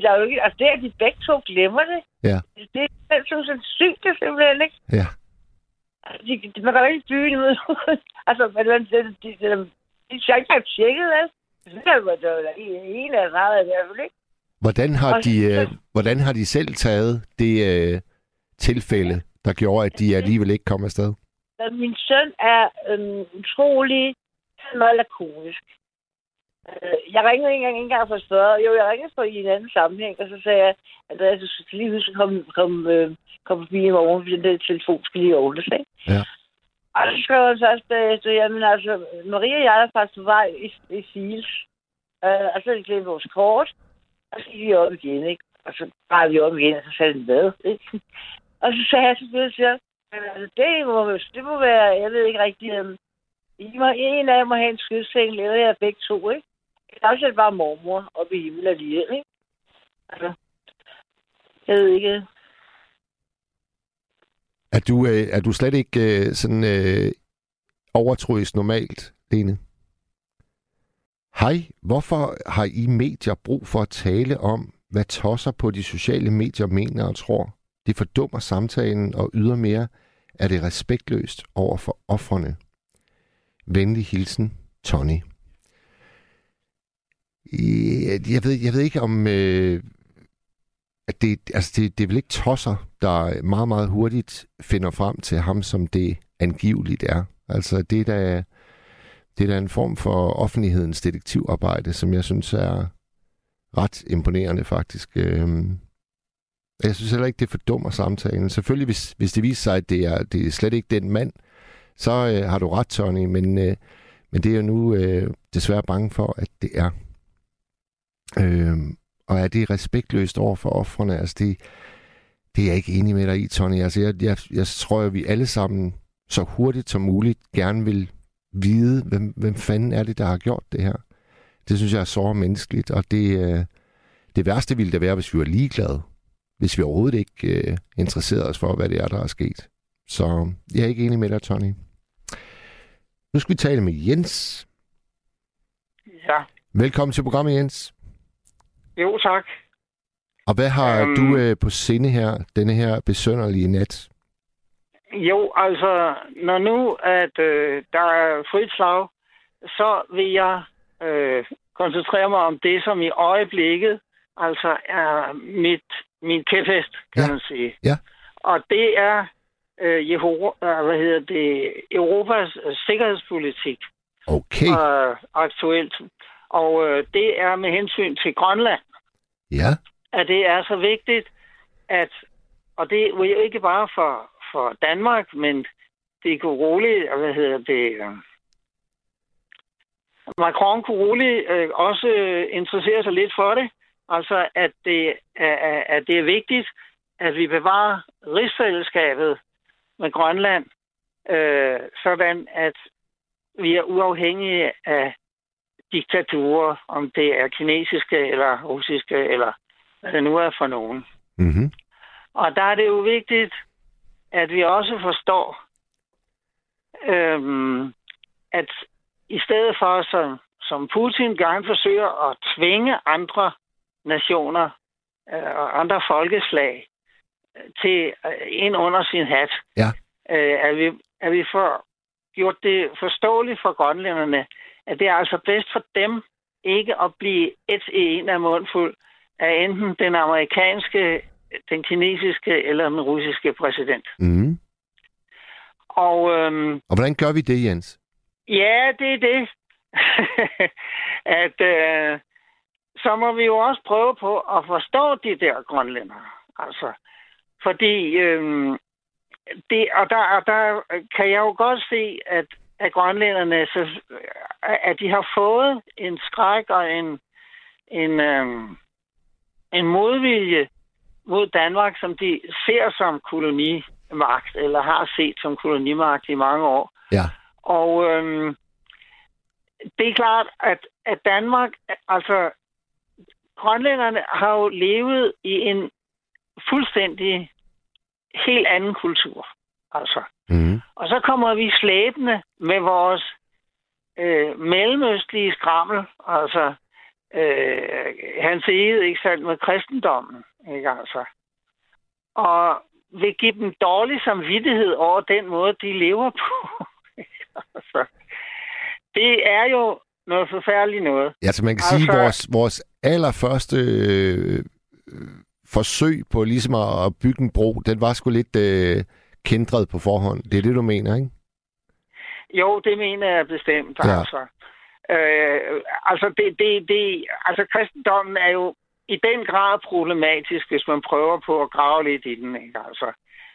Der er jo ikke, altså det, at de begge to glemmer det, ja, det er simpelthen sygt, det simpelthen, ikke? ja. Altså, de, de, man kan ikke bygge ud. altså, men det, det, det, det, det, de har ikke engang tjekket, vel? Det er jo en af meget i hvert fald, ikke? Hvordan har, Og de, så- øh, hvordan har de selv taget det øh, tilfælde, der gjorde, at de alligevel ikke kom afsted? Men min søn er øhm, utrolig han er meget lakonisk. Øh, jeg ringede ikke engang, engang for at spørge. Jo, jeg ringede for i en anden sammenhæng, og så sagde jeg, at du skal lige huske at komme, komme, øh, komme forbi i morgen, fordi den der telefon skal lige ordnes, ikke? Ja. Og så skrev han først bagefter, jamen altså, Maria og jeg er faktisk på vej i, i Fields. Øh, og så har de glemt vores kort, og så gik vi op igen, ikke? Og så bare vi op igen, og så sagde den hvad, ikke? Og så sagde jeg selvfølgelig til ham, "Men altså, Altså, det må, det må være, jeg ved ikke rigtigt, um, øhm, I må, en af jer må have en skydseng, laver jeg begge to, ikke? Det er også bare mormor oppe i himlen alligevel, ikke? Altså, jeg ved ikke. Er du, øh, er du slet ikke øh, sådan øh, overtroisk normalt, Lene? Hej, hvorfor har I medier brug for at tale om, hvad tosser på de sociale medier mener og tror? Det fordummer samtalen, og ydermere er det respektløst over for offrene. Venlig hilsen, Tony. Jeg, jeg, ved, jeg ved ikke om... Øh, at det, altså det, det er vel ikke tosser, der meget, meget hurtigt finder frem til ham, som det angiveligt er. Altså det er da, det er da en form for offentlighedens detektivarbejde, som jeg synes er ret imponerende faktisk. Øhm, jeg synes heller ikke, det fordummer samtalen. Selvfølgelig, hvis, hvis det viser sig, at det er, det er slet ikke den mand, så øh, har du ret, Tony, men, øh, men det er jo nu øh, desværre bange for, at det er. Øh, og er det respektløst over for offrene? Altså det, det er jeg ikke enig med dig i, Tony. Altså jeg, jeg, jeg tror, at vi alle sammen så hurtigt som muligt gerne vil vide, hvem, hvem fanden er det, der har gjort det her. Det synes jeg er så menneskeligt, og det, øh, det værste ville det være, hvis vi var ligeglade. Hvis vi overhovedet ikke øh, interesserede os for, hvad det er, der er sket. Så jeg er ikke enig med dig, Tony. Nu skal vi tale med Jens. Ja, Velkommen til programmet, Jens. jo tak. Og hvad har Øhm. du øh, på sinde her, denne her besønderlige nat? Jo, altså, når nu at øh, der er frit slag, så vil jeg øh, koncentrere mig om det, som i øjeblikket altså er mit, min kæphest, kan Ja. man sige. Ja. Og det er øh, Jehova, øh, hvad hedder det, Europas øh, sikkerhedspolitik Okay, øh, aktuelt. Og øh, det er med hensyn til Grønland. ja. at det er så vigtigt, at, og det er jo ikke bare for, for Danmark, men det kunne roligt, hvad hedder det, øh, Macron kunne roligt øh, også øh, interessere sig lidt for det, altså at det, er, at det er vigtigt, at vi bevarer rigsfællesskabet med Grønland, øh, sådan at vi er uafhængige af diktaturer, om det er kinesiske eller russiske eller hvad det nu er for nogen. Mm-hmm. Og der er det jo vigtigt, at vi også forstår, øhm, at i stedet for, som, som Putin gerne forsøger at tvinge andre nationer øh, og andre folkeslag øh, til øh, ind under sin hat, Ja. øh, at, vi, at vi får gjort det forståeligt for grønlænderne, at det er altså bedst for dem ikke at blive et i en af mundfuld af enten den amerikanske, den kinesiske eller den russiske præsident. Mm. Og øhm, Og hvordan gør vi det, Jens? ja, det er det. at øh, så må vi jo også prøve på at forstå de der grønlændere. Altså, fordi øhm, det, og der, og der kan jeg jo godt se, at, at grønlænderne, så, at de har fået en skræk og en, en, øhm, en modvilje mod Danmark, som de ser som kolonimagt, eller har set som kolonimagt i mange år. Ja. Og øhm, det er klart, at, at Danmark, altså grønlænderne har jo levet i en fuldstændig helt anden kultur. Altså. Mm. Og så kommer vi slæbende med vores øh, mellemøstlige skrammel, altså øh, hans eget, ikke sandt, med kristendommen, ikke altså. Og vil give dem dårlig samvittighed over den måde, de lever på. altså, det er jo noget forfærdeligt noget. Ja, så man kan altså... sige, Altså- at vores, vores allerførste øh, forsøg på ligesom at bygge en bro, den var sgu lidt øh, kendret på forhånd. Det er det, du mener, ikke? Jo, det mener jeg bestemt. Ja. Altså, øh, altså, det, det, det, altså, kristendommen er jo i den grad problematisk, hvis man prøver på at grave lidt i den. Ikke? Altså,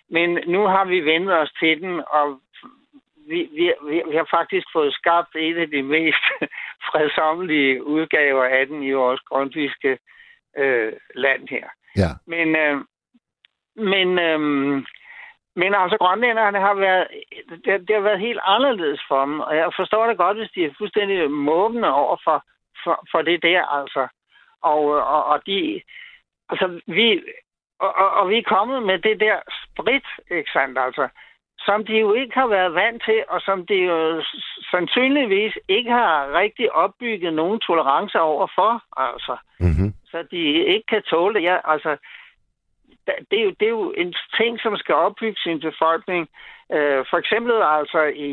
men nu har vi vendt os til den, og vi, vi, vi, vi har faktisk fået skabt en af de mest fredsommelige udgaver af den i vores grundviske øh, land her. Ja. Men, øh, men, øh, men altså, grønlænderne har været, det, det har været helt anderledes for dem, og jeg forstår det godt, hvis de er fuldstændig måbende over for, for, for det der, altså. Og, og, og de, altså, vi, og, og, og vi er kommet med det der sprit, ikke sandt, altså, som de jo ikke har været vant til, og som de jo sandsynligvis ikke har rigtig opbygget nogen tolerance over for, altså Mm-hmm. så de ikke kan tåle det. Ja, altså, det er, jo, det er jo en ting, som skal opbygge sin befolkning. Øh, for eksempel altså i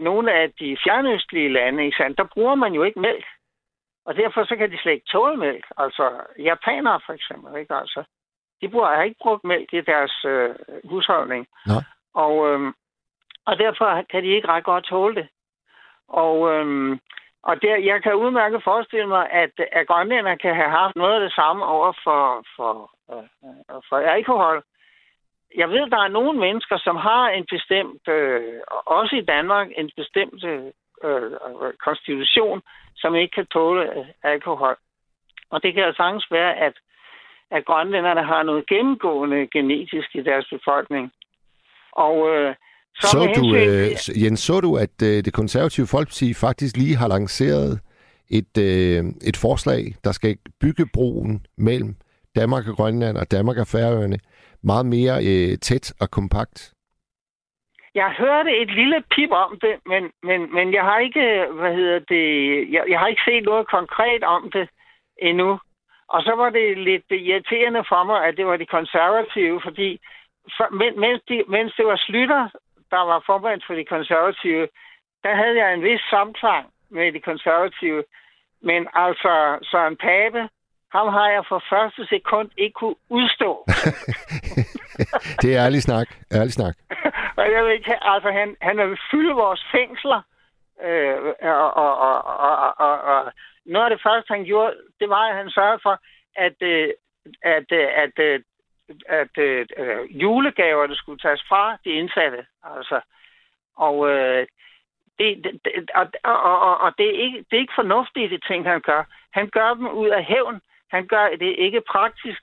nogle af de fjernøstlige lande, ikke sandt, der bruger man jo ikke mælk. Og derfor så kan de slet ikke tåle mælk. Altså japanere for eksempel, ikke altså. De bruger, har ikke brugt mælk i deres øh, husholdning. Nå. Og, øhm, og derfor kan de ikke ret godt tåle det. Og, øhm, og der, jeg kan udmærket forestille mig, at, at grønlænder kan have haft noget af det samme over for, for, øh, for alkohol. Jeg ved, der er nogle mennesker, som har en bestemt, øh, også i Danmark, en bestemt øh, øh, konstitution, som ikke kan tåle øh, alkohol. Og det kan jo sagtens være, at, at grønlænderne har noget gennemgående genetisk i deres befolkning. Og øh, så, Så med du, hensyn øh, Jens, så du, at øh, det konservative Folkeparti faktisk lige har lanceret et, øh, et forslag, der skal bygge broen mellem Danmark og Grønland og Danmark og Færøerne meget mere øh, tæt og kompakt? Jeg hørte et lille pip om det, men, men, men jeg har ikke, hvad hedder det, jeg, jeg har ikke set noget konkret om det endnu. Og så var det lidt irriterende for mig, at det var de konservative, fordi for, men, mens, de, mens det var Slytter, der var formand for de konservative, der havde jeg en vis samklang med de konservative. Men altså, Søren Pape, ham har jeg for første sekund ikke kunne udstå. det er ærlig snak. Ærlig snak. Og jeg ved ikke, altså han, han vil fylde vores fængsler. Øh, og, og, og, og, og, og noget af det første, han gjorde, det var, at han sørgede for, at, øh, at, øh, at, øh, at øh, øh, julegaverne skulle tages fra de indsatte. Altså. Og, øh, det, det, det- og, og, og, og det, er ikke, det er ikke fornuftigt, de ting, han gør. Han gør dem ud af hævn. Han gør det ikke praktisk.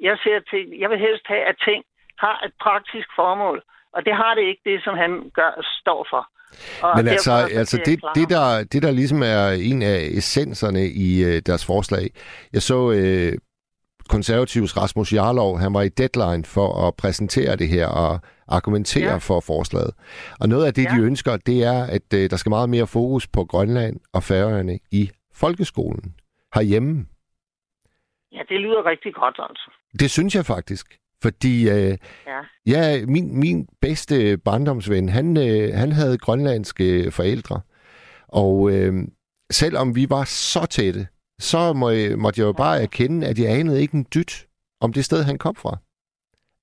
Jeg, ser til, jeg vil helst have, at ting har et praktisk formål. Og det har det ikke, det som han gør, står for. Og Men altså, derfor, så altså det, det, der, det, der ligesom er en af essenserne i øh, deres forslag. Jeg så øh, konservativs Rasmus Jarlov, han var i deadline for at præsentere det her og argumentere Ja. for forslaget. Og noget af det, ja. de ønsker, det er, at øh, der skal meget mere fokus på Grønland og Færøerne i folkeskolen herhjemme. Ja, det lyder rigtig godt, altså. Det synes jeg faktisk. Fordi øh, Ja. ja, min, min bedste barndomsven, han, øh, han havde grønlandske forældre. Og øh, selvom vi var så tætte, så må måtte jeg jo bare erkende, at jeg anede ikke en dyt om det sted, han kom fra.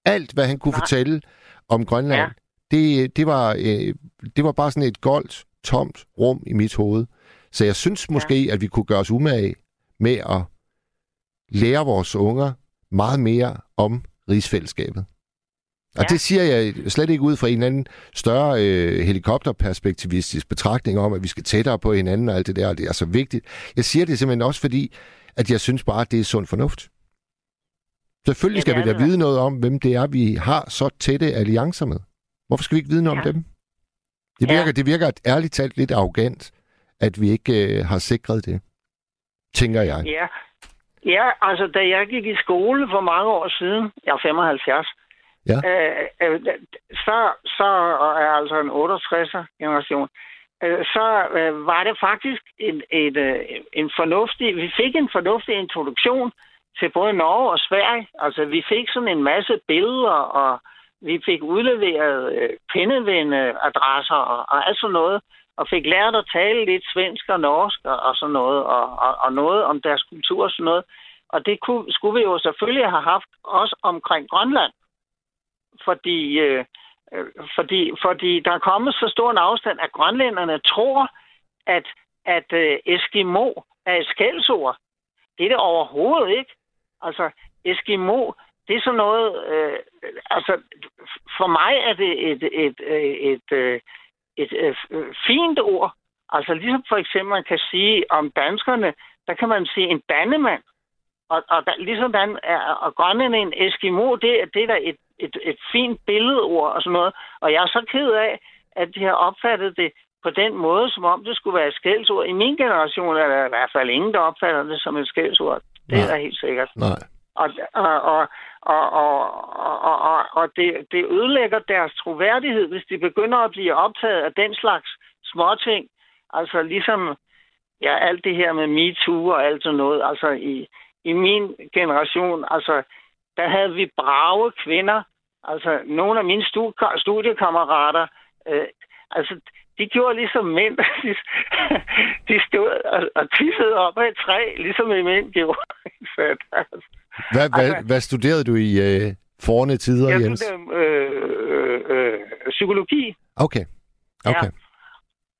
Alt, hvad han kunne Nej. fortælle om Grønland, ja. det, det, var, øh, det var bare sådan et goldt, tomt rum i mit hoved. Så jeg synes måske, ja. at vi kunne gøre os umage med at lære vores unger meget mere om rigsfællesskabet. Og ja. det siger jeg slet ikke ud fra en eller anden større øh, helikopterperspektivistisk betragtning om, at vi skal tættere på hinanden og alt det der, og det er så vigtigt. Jeg siger det simpelthen også fordi, at jeg synes bare, at det er sund fornuft. Selvfølgelig skal ja, vi da vide noget om, hvem det er, vi har så tætte alliancer med. Hvorfor skal vi ikke vide noget ja. om dem? Det virker, ja. det virker ærligt talt lidt arrogant, at vi ikke øh, har sikret det, tænker jeg. Ja. ja, altså da jeg gik i skole for mange år siden, jeg er 75, ja. øh, øh, så, så er altså en 68'er generation, øh, så øh, var det faktisk en, et, øh, en fornuftig, vi fik en fornuftig introduktion til både Norge og Sverige. Altså vi fik sådan en masse billeder, og vi fik udleveret øh, pindevendeadresser og, og alt sådan noget og fik lært at tale lidt svensk og norsk og, og sådan noget, og, og, og noget om deres kultur og sådan noget. Og det kunne, skulle vi jo selvfølgelig have haft også omkring Grønland. Fordi, øh, øh, fordi, fordi der er kommet så stor en afstand, at grønlænderne tror, at, at øh, Eskimo er et skældsord. Det er det overhovedet ikke. Altså, Eskimo, det er sådan noget... Øh, altså, for mig er det et, et, et, øh, et, et et øh, fint ord. Altså ligesom for eksempel man kan sige om danskerne, der kan man sige en dannemand. Og, og ligesom der, ligesom den er og grønne en Eskimo, det, det er da et, et, et fint billedord og sådan noget. Og jeg er så ked af, at de har opfattet det på den måde, som om det skulle være et skældsord. I min generation er der i hvert fald ingen, der opfatter det som et skældsord. Det Nej. er helt sikkert. Nej. Og, og, og, og, og, og, og, og det, det ødelægger deres troværdighed, hvis de begynder at blive optaget af den slags småting. Altså ligesom ja, alt det her med MeToo og alt sådan noget. Altså i, i min generation, altså der havde vi brave kvinder. Altså nogle af mine studiekammerater, øh, altså de gjorde ligesom mænd. De, de stod og, og tissede op af et træ, ligesom mænd gjorde. altså. Hvad, hvad, altså, hvad studerede du i øh, forne tider, jeg Jens? Jeg studerede øh, øh, psykologi. Okay. Okay. Ja.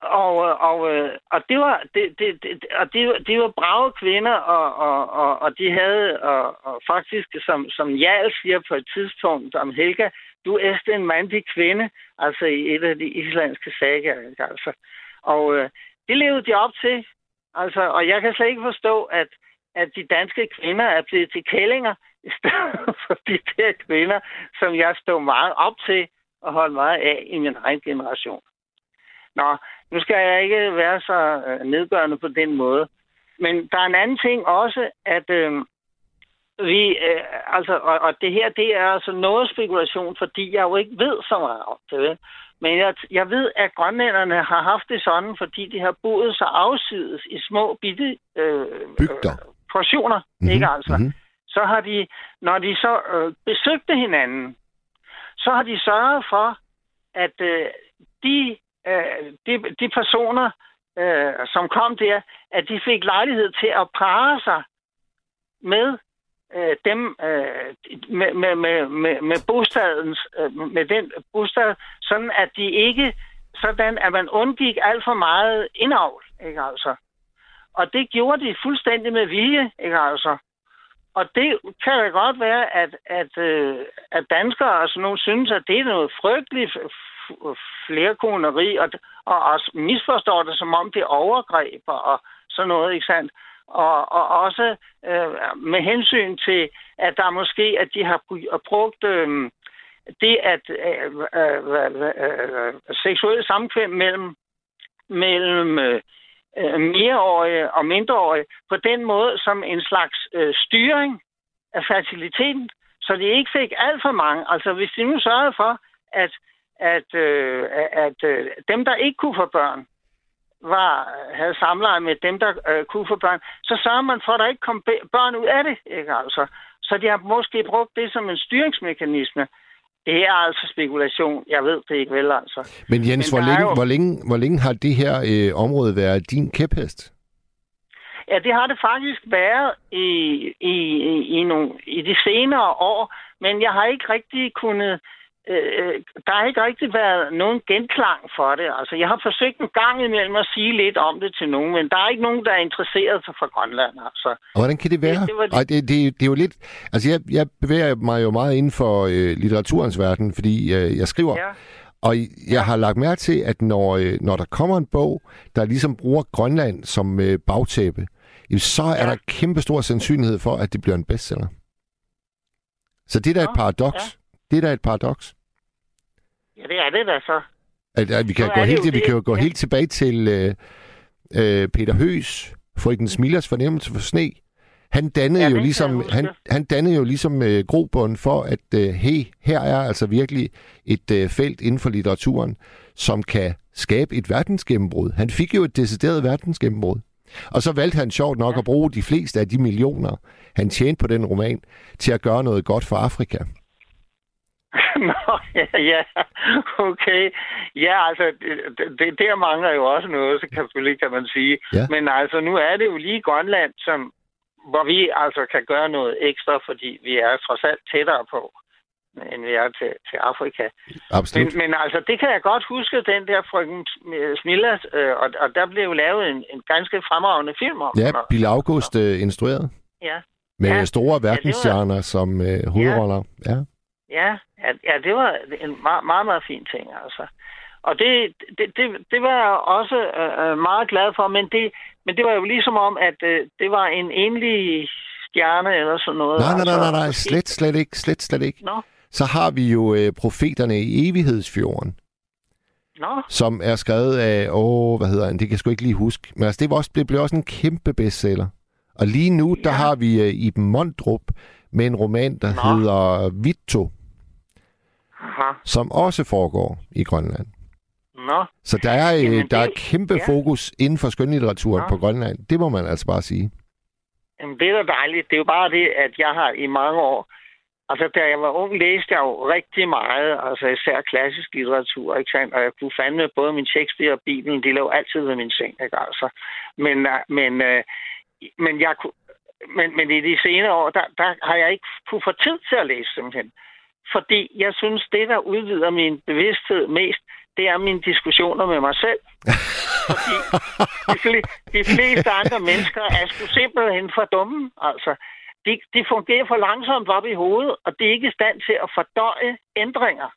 Og, øh, og, øh, og det var det, det, det, og det, det var brave kvinder, og, og, og, og de havde, og, og faktisk, som, som Jarl siger på et tidspunkt om Helga, du er en mandig kvinde, altså i et af de islandske sager. Altså. Og øh, det levede de op til. Altså, og jeg kan slet ikke forstå, at, at de danske kvinder er blevet til kællinger, i stedet for de der kvinder, som jeg stod meget op til og holdt meget af i min egen generation. Nå, nu skal jeg ikke være så øh, nedgørende på den måde. Men der er en anden ting også, at øh, vi, øh, altså, og, og det her, det er altså noget spekulation, fordi jeg jo ikke ved så meget om det. Men jeg, jeg ved, at grønlænderne har haft det sådan, fordi de har boet så afsides i små bitte øh, Bygder. Øh, portioner, mm-hmm. ikke altså? Mm-hmm. Så har de, når de så øh, besøgte hinanden, så har de sørget for, at øh, de, øh, de, de personer, øh, som kom der, at de fik lejlighed til at parre sig med øh, dem øh, med, med, med, med, med bostadens, øh, med den bostad, sådan at de ikke, sådan at man undgik alt for meget indavl, ikke altså. Og det gjorde de fuldstændig med vilje, ikke altså. Og det kan da godt være, at, at, øh, at danskere altså og sådan nogen synes, at det er noget frygteligt flerkoneri, og, og, og misforstår det som om det er overgreb og sådan noget, ikke sandt? Og, og også øh, med hensyn til, at der måske, at de har brugt øh, det, at øh øh, øh, øh, øh, seksuel samkvem mellem, mellem øh, mereårige og mindreårige på den måde som en slags øh, styring af fertiliteten, så de ikke fik alt for mange. Altså hvis de nu sørgede for, at, at, øh, at øh, dem, der ikke kunne få børn, var, havde samleje med dem, der øh, kunne få børn, så sørger man for, at der ikke kom børn ud af det. Ikke? Altså, så de har måske brugt det som en styringsmekanisme. Det er altså spekulation. Jeg ved det ikke vel, altså. Men Jens, Men hvor, længe, jo... hvor, længe, hvor længe har det her øh, område været din kæphest? Ja, det har det faktisk været i, i, i, i, nogle, i de senere år, men jeg har ikke rigtig kunnet... Øh, der har ikke rigtig været nogen genklang for det. Altså, jeg har forsøgt en gang imellem at sige lidt om det til nogen, men der er ikke nogen, der er interesseret sig for Grønland. Altså. Og hvordan kan det være? Det, det, var det. Ej, det, det, det er jo lidt... Altså, jeg, jeg bevæger mig jo meget inden for øh, litteraturens verden, fordi øh, jeg skriver... Ja. Og jeg har lagt mærke til, at når, øh, når der kommer en bog, der ligesom bruger Grønland som øh, bagtæppe, så er Ja. der kæmpe stor sandsynlighed for, at det bliver en bestseller. Så det er da et paradoks. ja. Det er da et paradoks. Ja, det er det da så. At, at vi kan, Nu gå helt, til, vi kan jo gå Ja. helt tilbage til øh, øh, Peter Høs, Frøken Smillers fornemmelse for sne. Han dannede Ja, jo ligesom, han, han dannede jo ligesom øh, grobund for, at øh, hey, her er altså virkelig et øh, felt inden for litteraturen, som kan skabe et verdensgennembrud. Han fik jo et decideret verdensgennembrud. Og så valgte han sjovt nok ja. at bruge de fleste af de millioner, han tjente på den roman, til at gøre noget godt for Afrika. Nå, ja, ja, okay. Ja, altså, det, det, der mangler jo også noget, så kan, selvfølgelig kan man sige. Ja. Men altså, nu er det jo lige Grønland, som, hvor vi altså kan gøre noget ekstra, fordi vi er trods alt tættere på, end vi er til, til Afrika. Absolut. Men, men altså, det kan jeg godt huske, den der frøken Smillas, øh, og, og der blev jo lavet en, en ganske fremragende film om Ja. Bill August øh, instrueret. Ja, Med Ja. ja. store verdensstjerner som øh, hovedroller. Ja. Ja, ja, ja, det var en meget, meget, meget fin ting, altså. Og det, det, det, det var jeg også øh, meget glad for, men det, men det var jo ligesom om, at øh, det var en enlig stjerne eller sådan noget. Nej, nej, nej, nej, nej, måske- slet, slet ikke, slet, slet ikke. Nå, Så har vi jo øh, profeterne i evighedsfjorden, nå, som er skrevet af, åh, hvad hedder han, det kan jeg sgu ikke lige huske. Men altså, det, var også, det blev også en kæmpe bestseller. Og lige nu, ja. der Ja. har vi øh, Iben Mondrup med en roman, der Nå. hedder Vitto, aha, som også foregår i Grønland. nå. Så der er, øh, Jamen, der er kæmpe ja. fokus inden for skønlitteraturen Nå. på Grønland. Det må man altså bare sige. Jamen, det er da dejligt. Det er jo bare det, at jeg har i mange år... Altså, da jeg var ung, læste jeg jo rigtig meget, altså især klassisk litteratur, ikke sandt? Og jeg kunne fandme både min Shakespeare og Bibelen, de lå altid ved min seng, ikke altså? Men, øh, men, øh, men jeg kunne... Men, men i de senere år, der, der har jeg ikke kunne få tid til at læse simpelthen. Fordi jeg synes, det, der udvider min bevidsthed mest, det er mine diskussioner med mig selv. Fordi de, fle- de fleste andre mennesker er sgu simpelthen for dumme. Altså, de, de fungerer for langsomt op i hovedet, og de er ikke i stand til at fordøje ændringer.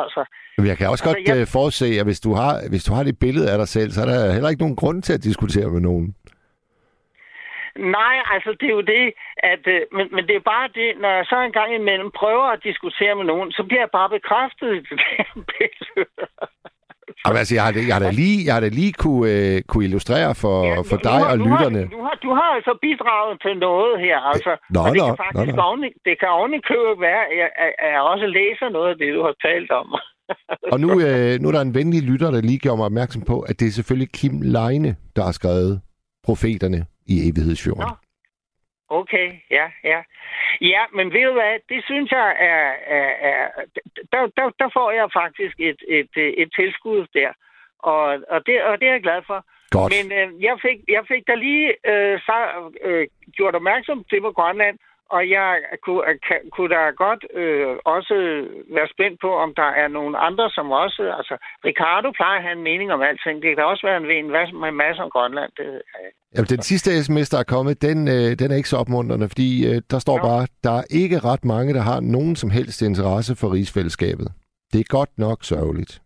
Altså, jeg kan også Altså, godt jeg- øh, forudse, at hvis du, har, hvis du har det billede af dig selv, så er der heller ikke nogen grund til at diskutere med nogen. Nej, altså det er jo det, at, øh, men, men det er bare det, når jeg så en gang imellem prøver at diskutere med nogen, så bliver jeg bare bekræftet i det. Jamen, altså, jeg har, da- jeg har da lige, jeg har da lige kunne, øh, kunne illustrere for, Ja, for dig har- og lytterne. Har, du, har, du har altså bidraget til noget her, altså. Nå, og det nå, kan faktisk nå, nå. oven, det kan oven i købet være, at jeg, at jeg også læser noget af det, du har talt om. Og nu, øh, nu er der en venlig lytter, der lige gjorde mig opmærksom på, at det er selvfølgelig Kim Leine, der har skrevet Profeterne i Evighedsfjorden. Nå. Okay, ja, ja. Ja, men ved du hvad, det synes jeg er... er, er der, der, der får jeg faktisk et, et, et tilskud der. Og, og, det, og det er jeg glad for. Godt. Men øh, jeg, fik, jeg fik da lige øh, så, øh, gjort opmærksom til på Grønland, og jeg kunne, kan, kunne da godt øh, også være spændt på, om der er nogle andre, som også... Altså, Ricardo plejer at have en mening om alting. Det kan også være en, en masse, en masse om Grønland. Det, øh, Jamen, den sidste sms, der er kommet, den, øh, den er ikke så opmuntrende, fordi øh, der står Nå. bare, der er ikke ret mange, der har nogen som helst interesse for rigsfællesskabet. Det er godt nok sørgeligt.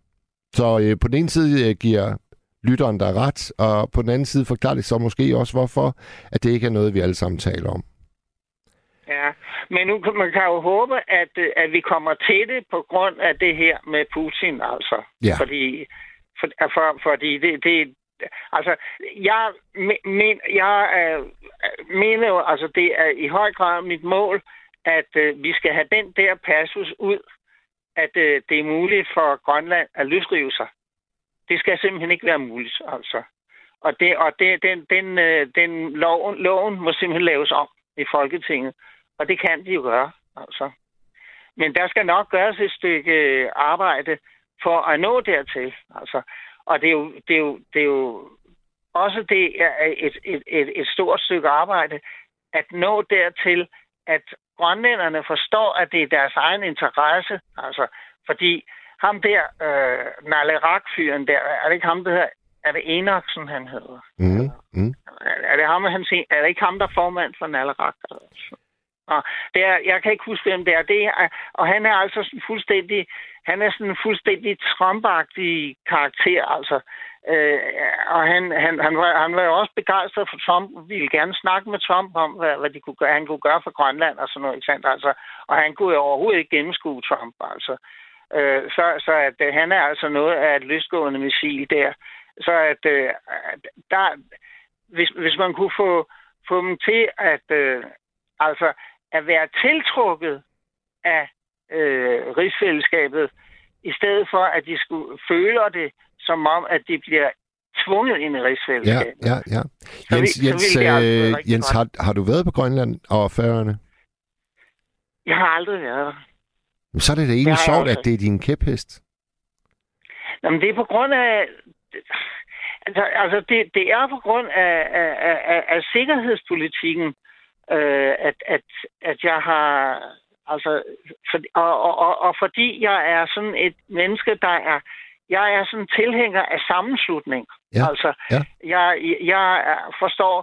Så øh, på den ene side øh, giver lytteren der ret, og på den anden side forklarer det så måske også, hvorfor at det ikke er noget, vi alle sammen taler om. Ja, men nu kan man kan jo håbe, at, at vi kommer til det på grund af det her med Putin, altså. Ja. Fordi, for, for, fordi det, det, altså, jeg, me- men, jeg øh, mener jo, altså, det er i høj grad mit mål, at øh, vi skal have den der passus ud, at øh, det er muligt for Grønland at løsrive sig. Det skal simpelthen ikke være muligt, altså. Og, det, og det, den, den, øh, den loven, loven må simpelthen laves om i Folketinget. Og det kan de jo gøre, altså. Men der skal nok gøres et stykke øh, arbejde for at nå dertil, altså. Og det er jo, det er jo, det er jo også det er et, et, et, et stort stykke arbejde at nå dertil, at grønlænderne forstår, at det er deres egen interesse. Altså, fordi ham der, øh, Nalerak-fyren der, er det ikke ham, der hedder, er det Enoksen, han hedder? Mm. Mm. Er det, ham, han siger, er det ikke ham, der er formand for Nalerak? Og det er, jeg kan ikke huske, hvem det er. Det er og han er altså sådan fuldstændig, han er sådan en fuldstændig trumpagtig karakter, altså. Øh, og han, han, han, var, han var jo også begejstret for Trump, ville gerne snakke med Trump om, hvad, hvad de kunne gøre, han kunne gøre for Grønland og sådan noget. Ikke sandt? Altså, og han kunne jo overhovedet ikke gennemskue Trump. Altså. Øh, så så at, øh, han er altså noget af et løsgående missil der. Så at øh, der, hvis, hvis man kunne få, få dem til at, øh, altså, at være tiltrukket af øh, rigsfællesskabet, i stedet for at de skulle føle det som om, at de bliver tvunget ind i rigsfællesskabet. Ja, ja, ja. Jens, vi, Jens, øh, Jens har, har du været på Grønland og Færøerne? Jeg har aldrig været der. Så er det da egentlig sjovt, at det er din kæphest. Jamen, det er på grund af... Altså, altså det, det er på grund af, af, af, af sikkerhedspolitikken, øh, at, at, at jeg har... Altså, for, og, og, og, og fordi jeg er sådan et menneske, der er jeg er sådan tilhænger af sammenslutning. Ja. Altså, ja. jeg, jeg forstår,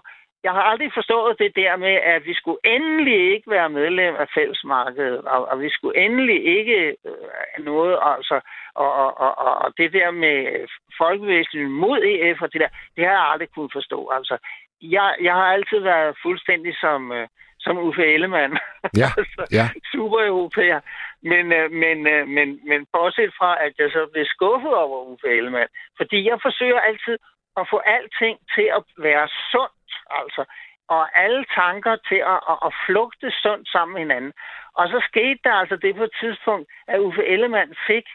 jeg har aldrig forstået det der med, at vi skulle endelig ikke være medlem af fællesmarkedet, og, og vi skulle endelig ikke øh, noget, altså, og, og, og, og det der med folkevæsenet mod EF og det der, det har jeg aldrig kunnet forstå. Altså, jeg, jeg har altid været fuldstændig som, øh, som Uffe Ellemann. Ja, ja. Super europæer. Men, øh, men, øh, men, men bortset fra, at jeg så blev skuffet over Uffe Ellemann, fordi jeg forsøger altid at få alting til at være sundt, altså, og alle tanker til at, at, at flugte sundt sammen med hinanden. Og så skete der altså det på et tidspunkt, at Uffe Ellemann fik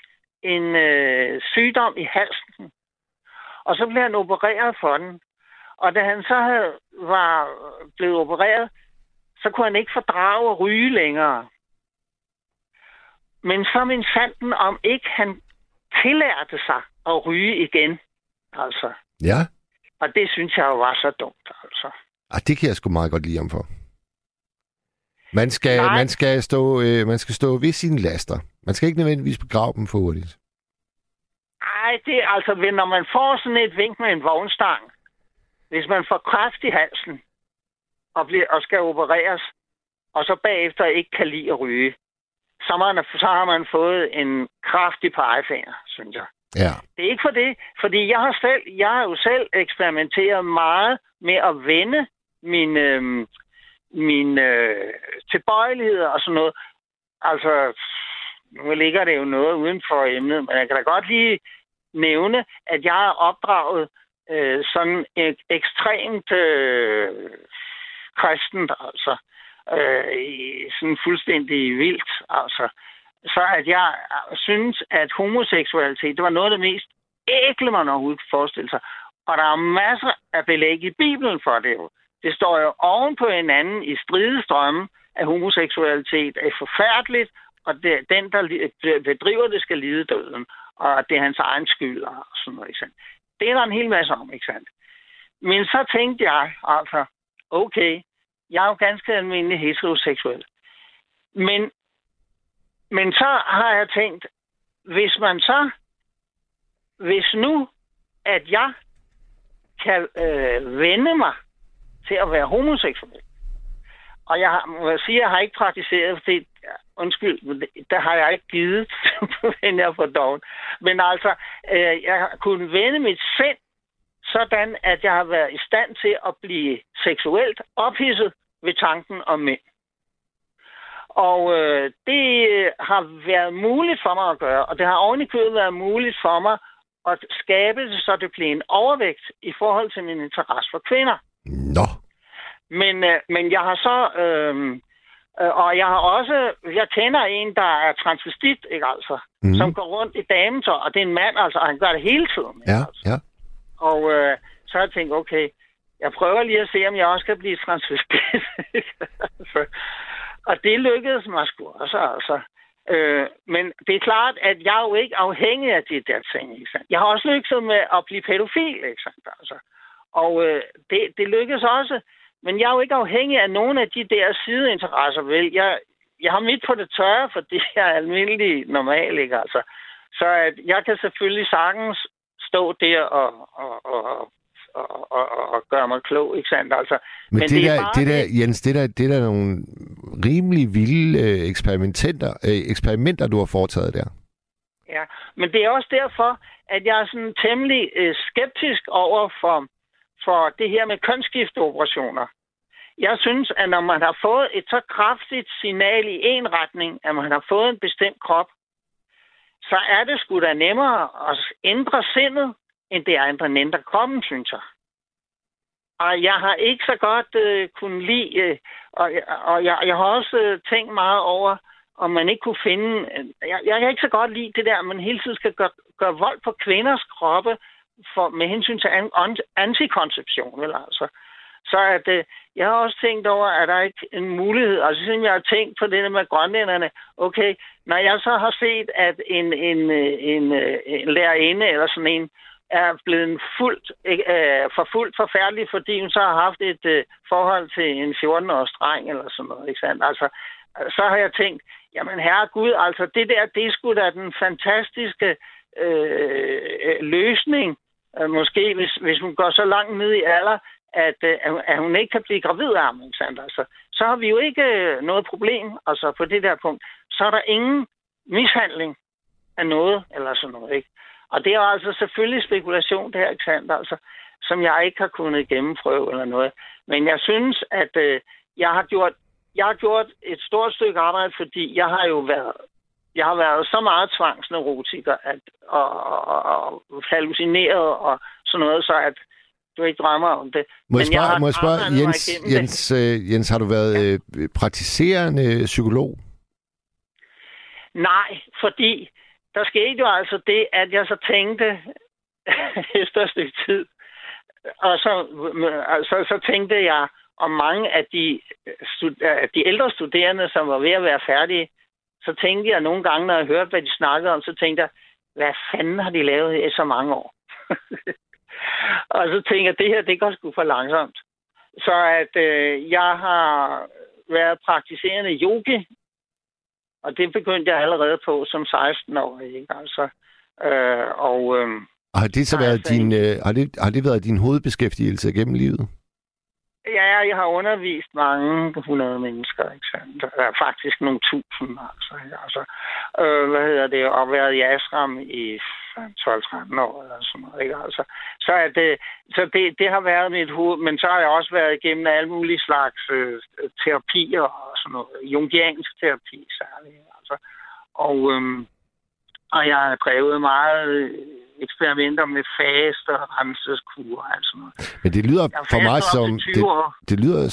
en øh, sygdom i halsen. Og så blev han opereret for den. Og da han så havde, var blevet opereret, så kunne han ikke fordrage at ryge længere. Men så min fanden om ikke han tillærte sig at ryge igen. Altså. Ja. Og det synes jeg jo var så dumt, altså. Ah, det kan jeg sgu meget godt lide ham for. Man skal, man skal, stå, øh, man skal stå ved sine laster. Man skal ikke nødvendigvis begrave dem for hurtigt. Nej, det er altså, når man får sådan et vink med en vognstang, hvis man får kræft i halsen, og, bliver, og skal opereres, og så bagefter ikke kan lide at ryge, så, man, så har man fået en kraftig pegefinger, synes jeg. Ja. Det er ikke for det, fordi jeg har, selv, jeg har jo selv eksperimenteret meget med at vende mine, øh, mine øh, tilbøjeligheder og sådan noget. Altså, nu ligger det jo noget uden for emnet, men jeg kan da godt lige nævne, at jeg har opdraget øh, sådan et ekstremt øh, kristent, altså. Øh, sådan fuldstændig vildt, altså. Så at jeg synes, at homoseksualitet, det var noget af det mest ægle, man overhovedet kan forestille sig. Og der er masser af belæg i Bibelen for det jo. Det står jo oven på hinanden i stridestrømme, at homoseksualitet er forfærdeligt, og det, den, der bedriver det, skal lide døden. Og det er hans egen skyld og sådan noget. Det er der en hel masse om, ikke sandt? Men så tænkte jeg, altså, okay, jeg er jo ganske almindelig heteroseksuel. Men, men så har jeg tænkt, hvis man så, hvis nu, at jeg kan øh, vende mig til at være homoseksuel, og jeg har, må jeg sige, jeg har ikke praktiseret, fordi, undskyld, der har jeg ikke givet, men jeg for doven. Men altså, øh, jeg har kunnet vende mit sind sådan at jeg har været i stand til at blive seksuelt ophidset ved tanken om mænd. Og øh, det har været muligt for mig at gøre, og det har ovenikøbet været muligt for mig at skabe det, så det blev en overvægt i forhold til min interesse for kvinder. Nå. Men, øh, men jeg har så... Øh, øh, og jeg har også... Jeg kender en, der er transvestit, ikke altså? Mm. Som går rundt i dametøj, og det er en mand, altså, og han gør det hele tiden. Ja, altså. ja. Og øh, så har jeg tænkt, okay, jeg prøver lige at se, om jeg også kan blive transvestit. og det lykkedes mig sgu også, altså. Øh, men det er klart, at jeg er jo ikke afhængig af de der ting. Ikke sandt? Jeg har også lykkedes med at blive pædofil, ikke sandt? Altså. Og øh, det, det lykkedes også. Men jeg er jo ikke afhængig af nogen af de der sideinteresser, vel? Jeg, jeg har mit på det tørre, fordi jeg er almindelig normal, ikke? Altså, så at jeg kan selvfølgelig sagtens stå der og, og, og, og, og, og gøre mig klog, ikke sandt? Altså, men, men det, det, der, det der, Jens, det der, det der er nogle rimelig vilde øh, eksperimenter, øh, eksperimenter, du har foretaget der. Ja, men det er også derfor, at jeg er sådan temmelig øh, skeptisk over for, for det her med kønsskifteoperationer. Jeg synes, at når man har fået et så kraftigt signal i en retning, at man har fået en bestemt krop, så er det sgu da nemmere at ændre sindet, end det er at ændre kroppen, synes jeg. Og jeg har ikke så godt øh, kunnet lide, øh, og, og jeg, jeg har også øh, tænkt meget over, om man ikke kunne finde... Øh, jeg, jeg kan ikke så godt lide det der, at man hele tiden skal gøre, gøre vold på kvinders kroppe for, med hensyn til an, antikonception. Eller altså. Så at, det, jeg har også tænkt over, at der er ikke en mulighed, altså siden jeg har tænkt på det med grønlænderne, okay, når jeg så har set, at en, en, en, en lærerinde eller sådan en, er blevet fuldt, øh, forfulgt forfærdeligt, fordi hun så har haft et øh, forhold til en 14-årig dreng eller sådan noget. Ikke sandt? Altså, så har jeg tænkt, jamen herre Gud, altså det der, det skulle da den fantastiske øh, øh løsning, Øh, måske hvis, hvis hun går så langt ned i alder, at, øh, at hun ikke kan blive gravid af ham, så. Altså, så har vi jo ikke øh, noget problem altså på det der punkt. Så er der ingen mishandling af noget, eller sådan noget, ikke? Og det er altså selvfølgelig spekulation, det her, ikke sandt? Altså, som jeg ikke har kunnet gennemprøve eller noget. Men jeg synes, at øh, jeg har gjort jeg har gjort et stort stykke arbejde, fordi jeg har jo været jeg har været så meget tvangsneurotiker at, og, og, og hallucineret og sådan noget, så at du ikke drømmer om det. Må jeg spørge, må jeg spørge Jens, Jens, uh, Jens, har du været ja. uh, praktiserende psykolog? Nej, fordi der skete jo altså det, at jeg så tænkte efter et stykke tid, og så, altså, så tænkte jeg om mange af de, de ældre studerende, som var ved at være færdige, så tænkte jeg nogle gange, når jeg hørte, hvad de snakkede om, så tænkte jeg, hvad fanden har de lavet i så mange år? og så tænkte jeg, det her, det går sgu for langsomt. Så at øh, jeg har været praktiserende yogi og det begyndte jeg allerede på som 16-årig. Ikke? Altså, øh, og, øh, har det så været din, øh, har det, har det været din hovedbeskæftigelse gennem livet? Ja, jeg har undervist mange hundrede mennesker, ikke sandt? Der er faktisk nogle tusind, altså. altså øh, hvad hedder det? Og været i Asram i 12-13 år eller sådan noget, ikke? Altså, så er det, så det, det har været mit hoved, men så har jeg også været igennem alle mulige slags øh, terapier og sådan noget, jungiansk terapi særligt, altså. Og, øh, og jeg har drevet meget eksperimenter med fast og renseskur og alt sådan noget. Men det lyder for mig som... Det, det, lyder,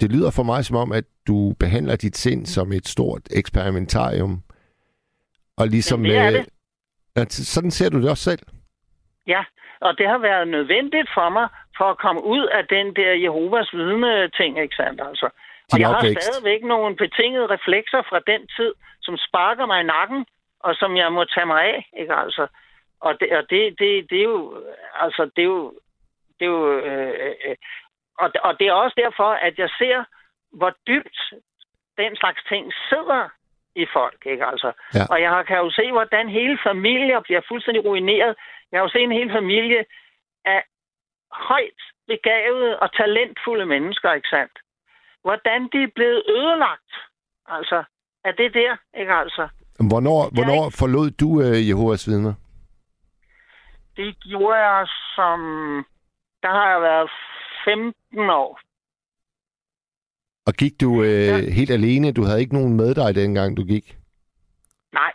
det lyder for mig som om, at du behandler dit sind som et stort eksperimentarium. Og ligesom... Men det er det. At, sådan ser du det også selv? Ja, og det har været nødvendigt for mig, for at komme ud af den der Jehovas vidne-ting, ikke sandt? Altså. Og jeg opvækst. har stadigvæk nogle betingede reflekser fra den tid, som sparker mig i nakken, og som jeg må tage mig af, ikke altså? Og det, og det, det, det er jo, altså, det er jo, det er jo, øh, øh, og, og det er også derfor, at jeg ser, hvor dybt den slags ting sidder i folk, ikke altså? Ja. Og jeg kan jo se, hvordan hele familier bliver fuldstændig ruineret. Jeg har jo set en hel familie af højt begavede og talentfulde mennesker, ikke sandt? Hvordan de er blevet ødelagt, altså, er det der, ikke altså? Hvornår, hvornår ikke... forlod du uh, Jehovas vidner? Det gjorde jeg som... Der har jeg været 15 år. Og gik du øh, ja. helt alene? Du havde ikke nogen med dig dengang, du gik? Nej,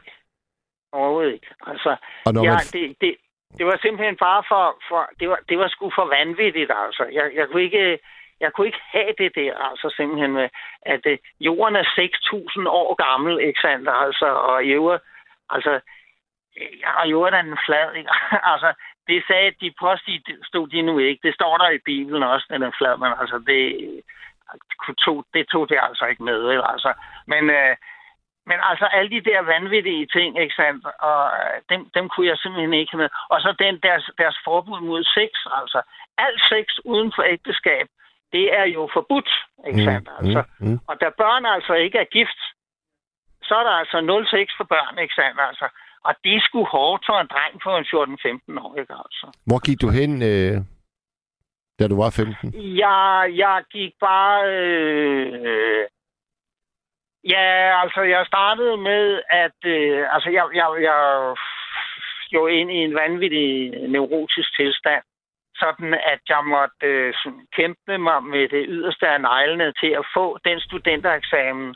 overhovedet ikke. Altså, og når ja, man... det, det, det var simpelthen bare for... for det, var, det var sgu for vanvittigt, altså. Jeg, jeg, kunne ikke, jeg kunne ikke have det der, altså simpelthen med, at uh, jorden er 6.000 år gammel, ikke sandt? Altså, og jorden, altså, og jorden er en flad, ikke? altså, det sagde de stod de nu ikke. Det står der i Bibelen også, den er flad, men altså, det, tog, det tog det altså ikke med. Eller? Altså, men, øh, Men altså alle de der vanvittige ting, ikke sandt? Og øh, dem, dem kunne jeg simpelthen ikke med. Og så den deres, deres forbud mod sex, altså. Alt sex uden for ægteskab, det er jo forbudt, ikke sandt? Altså. Mm, mm. Og da børn altså ikke er gift, så er der altså 0 sex for børn, ikke sandt? Altså. Og det er sgu hårdt for en dreng på en 14-15 år, ikke altså? Hvor gik du hen, øh, da du var 15? Jeg, jeg gik bare... Øh, ja, altså, jeg startede med, at... Øh, altså, jeg, jeg, jeg jo ind i en vanvittig neurotisk tilstand. Sådan, at jeg måtte øh, kæmpe mig med det yderste af neglene til at få den studentereksamen,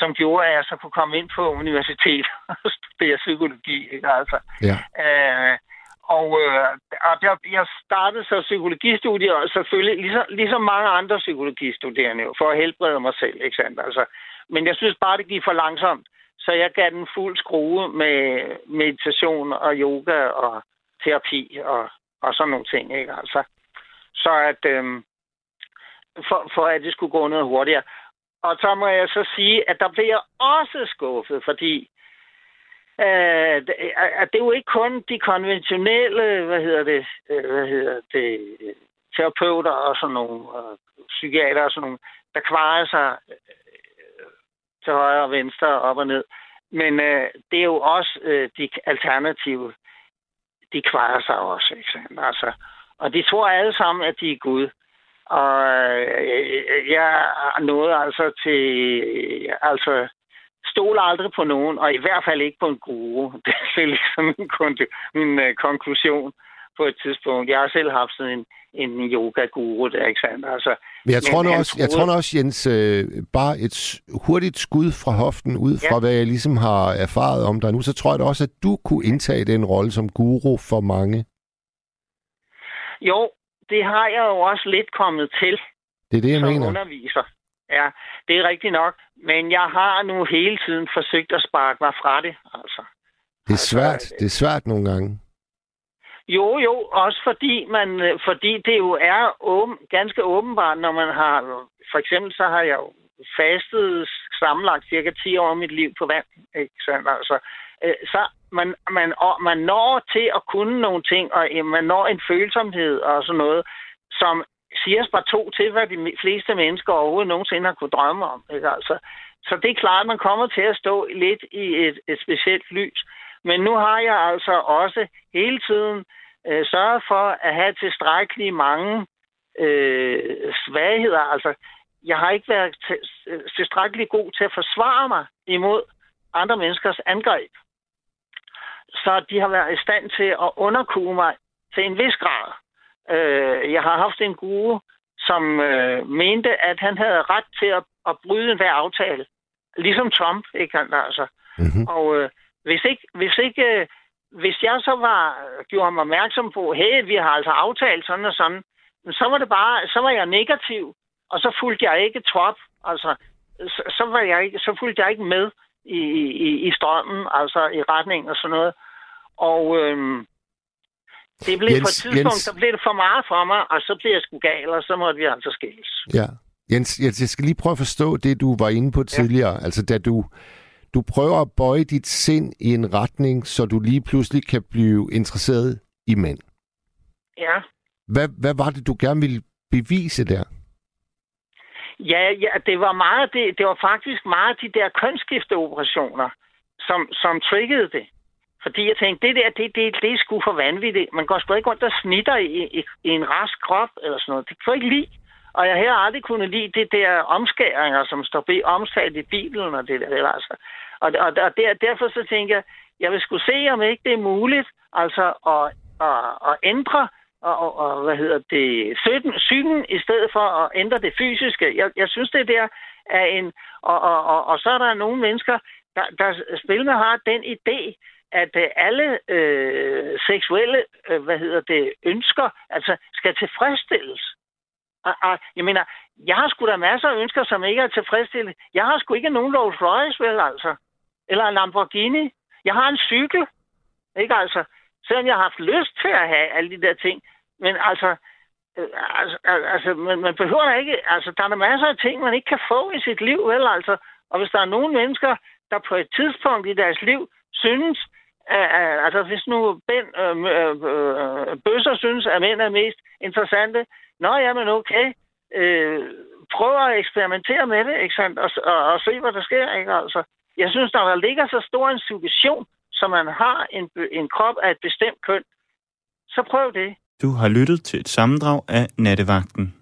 som gjorde, at jeg så kunne komme ind på universitet og studere psykologi. Ikke? Altså, Ja. Øh, og øh, og jeg, jeg startede så psykologistudier, og selvfølgelig ligesom, ligesom mange andre psykologistuderende, jo, for at helbrede mig selv. Ikke sandt? Altså, men jeg synes bare, det gik for langsomt. Så jeg gav den fuld skrue med meditation og yoga og terapi og, og sådan nogle ting. Ikke? Altså, så at, øh, for, for at det skulle gå noget hurtigere. Og så må jeg så sige, at der blev jeg også skuffet, fordi øh, det, øh, at det er jo ikke kun de konventionelle, hvad hedder det, øh, hvad hedder det, terapeuter og sådan nogle, øh, og psykiater og sådan nogle, der kvarer sig øh, til højre og venstre, op og ned. Men øh, det er jo også øh, de alternative, de kvarer sig også, ikke? Altså, og de tror alle sammen, at de er Gud. Og øh, jeg nåede altså til, altså, stol aldrig på nogen, og i hvert fald ikke på en guru. Det er ligesom min, kon- min øh, konklusion på et tidspunkt. Jeg har selv haft sådan en, en yoga-guru der, ikke sandt? Altså, Men jeg tror, Men også, jeg tror også, Jens, øh, bare et hurtigt skud fra hoften, ud fra Ja. hvad jeg ligesom har erfaret om dig nu, så tror jeg også, at du kunne indtage den rolle som guru for mange. jo, det har jeg jo også lidt kommet til. Det er det, jeg som mener. underviser. Ja, det er rigtigt nok. Men jeg har nu hele tiden forsøgt at sparke mig fra det. Altså. Det er svært. Det er svært nogle gange. Jo, jo, også fordi, man, øh, fordi det jo er åben, ganske åbenbart, når man har... For eksempel så har jeg jo fastet sammenlagt cirka 10 år af mit liv på vand. Ikke sandt? Altså, øh, Øh, så man, man, og man når til at kunne nogle ting, og øh, man når en følsomhed og sådan noget, som siger bare to til, hvad de fleste mennesker overhovedet nogensinde har kunne drømme om. Ikke? Altså, så det er klart, at man kommer til at stå lidt i et, et specielt lys. Men nu har jeg altså også hele tiden øh, sørget for at have tilstrækkeligt mange øh, svagheder. Altså, jeg har ikke været øh, tilstrækkeligt god til at forsvare mig imod andre menneskers angreb. Så de har været i stand til at underkue mig til en vis grad. Øh, jeg har haft en guru, som øh, mente, at han havde ret til at, at bryde enhver aftale. Ligesom Trump, ikke han altså. Mm-hmm. Og øh, hvis ikke, hvis ikke, øh, hvis jeg så var, gjorde ham opmærksom på, hey, vi har altså aftalt sådan og sådan, så var det bare, så var jeg negativ, og så fulgte jeg ikke trop, altså, så, så, var jeg ikke, så fulgte jeg ikke med i, i, i strømmen, altså i retning og sådan noget. Og øhm, det blev Jens- på et tidspunkt, Jens- der blev det for meget for mig, og så blev jeg sgu gal, og så måtte vi altså skilles. Ja. Jens, Jens, jeg skal lige prøve at forstå det, du var inde på tidligere. Altså, da du, du prøver at bøje dit sind i en retning, så du lige pludselig kan blive interesseret i mænd. Ja. Hvad, hvad var det, du gerne ville bevise der? Ja, ja det var meget det, det var faktisk meget de der kønsskifteoperationer, som, som triggede det. Fordi jeg tænkte, det der, det, det, det er sgu for vanvittigt. Man går sgu ikke rundt og snitter i, i, i en rask krop eller sådan noget. Det kan jeg ikke lide. Og jeg har aldrig kunne lide det der omskæringer, som står be- omtalt i Bibelen og det der. Altså. Og, og, og der, derfor så tænker jeg, jeg vil skulle se, om ikke det er muligt altså at, at, at ændre og, og, og, hvad hedder det, syden, psyken i stedet for at ændre det fysiske. Jeg, jeg synes, det der er en... Og, og, og, og så er der nogle mennesker, der, der spillende har den idé, at øh, alle øh, seksuelle, øh, hvad hedder det, ønsker, altså skal tilfredsstilles. Og, og, jeg mener, jeg har sgu da masser af ønsker, som ikke er tilfredsstillet. Jeg har sgu ikke nogen Rolls Royce, vel altså. Eller en Lamborghini. Jeg har en cykel. Ikke altså? Selvom jeg har haft lyst til at have alle de der ting. Men altså, øh, altså, altså man, man behøver da ikke... Altså, der er der masser af ting, man ikke kan få i sit liv, vel altså? Og hvis der er nogle mennesker, der på et tidspunkt i deres liv synes, at, altså hvis nu ben, øh, øh, øh, bøsser synes, at mænd er mest interessante, nå jamen okay, øh, prøv at eksperimentere med det, ikke sandt? Og, og, og se, hvad der sker, ikke? Altså, jeg synes, der ligger så stor en suggestion, så man har en, en krop af et bestemt køn, så prøv det. Du har lyttet til et sammendrag af Nattevagten.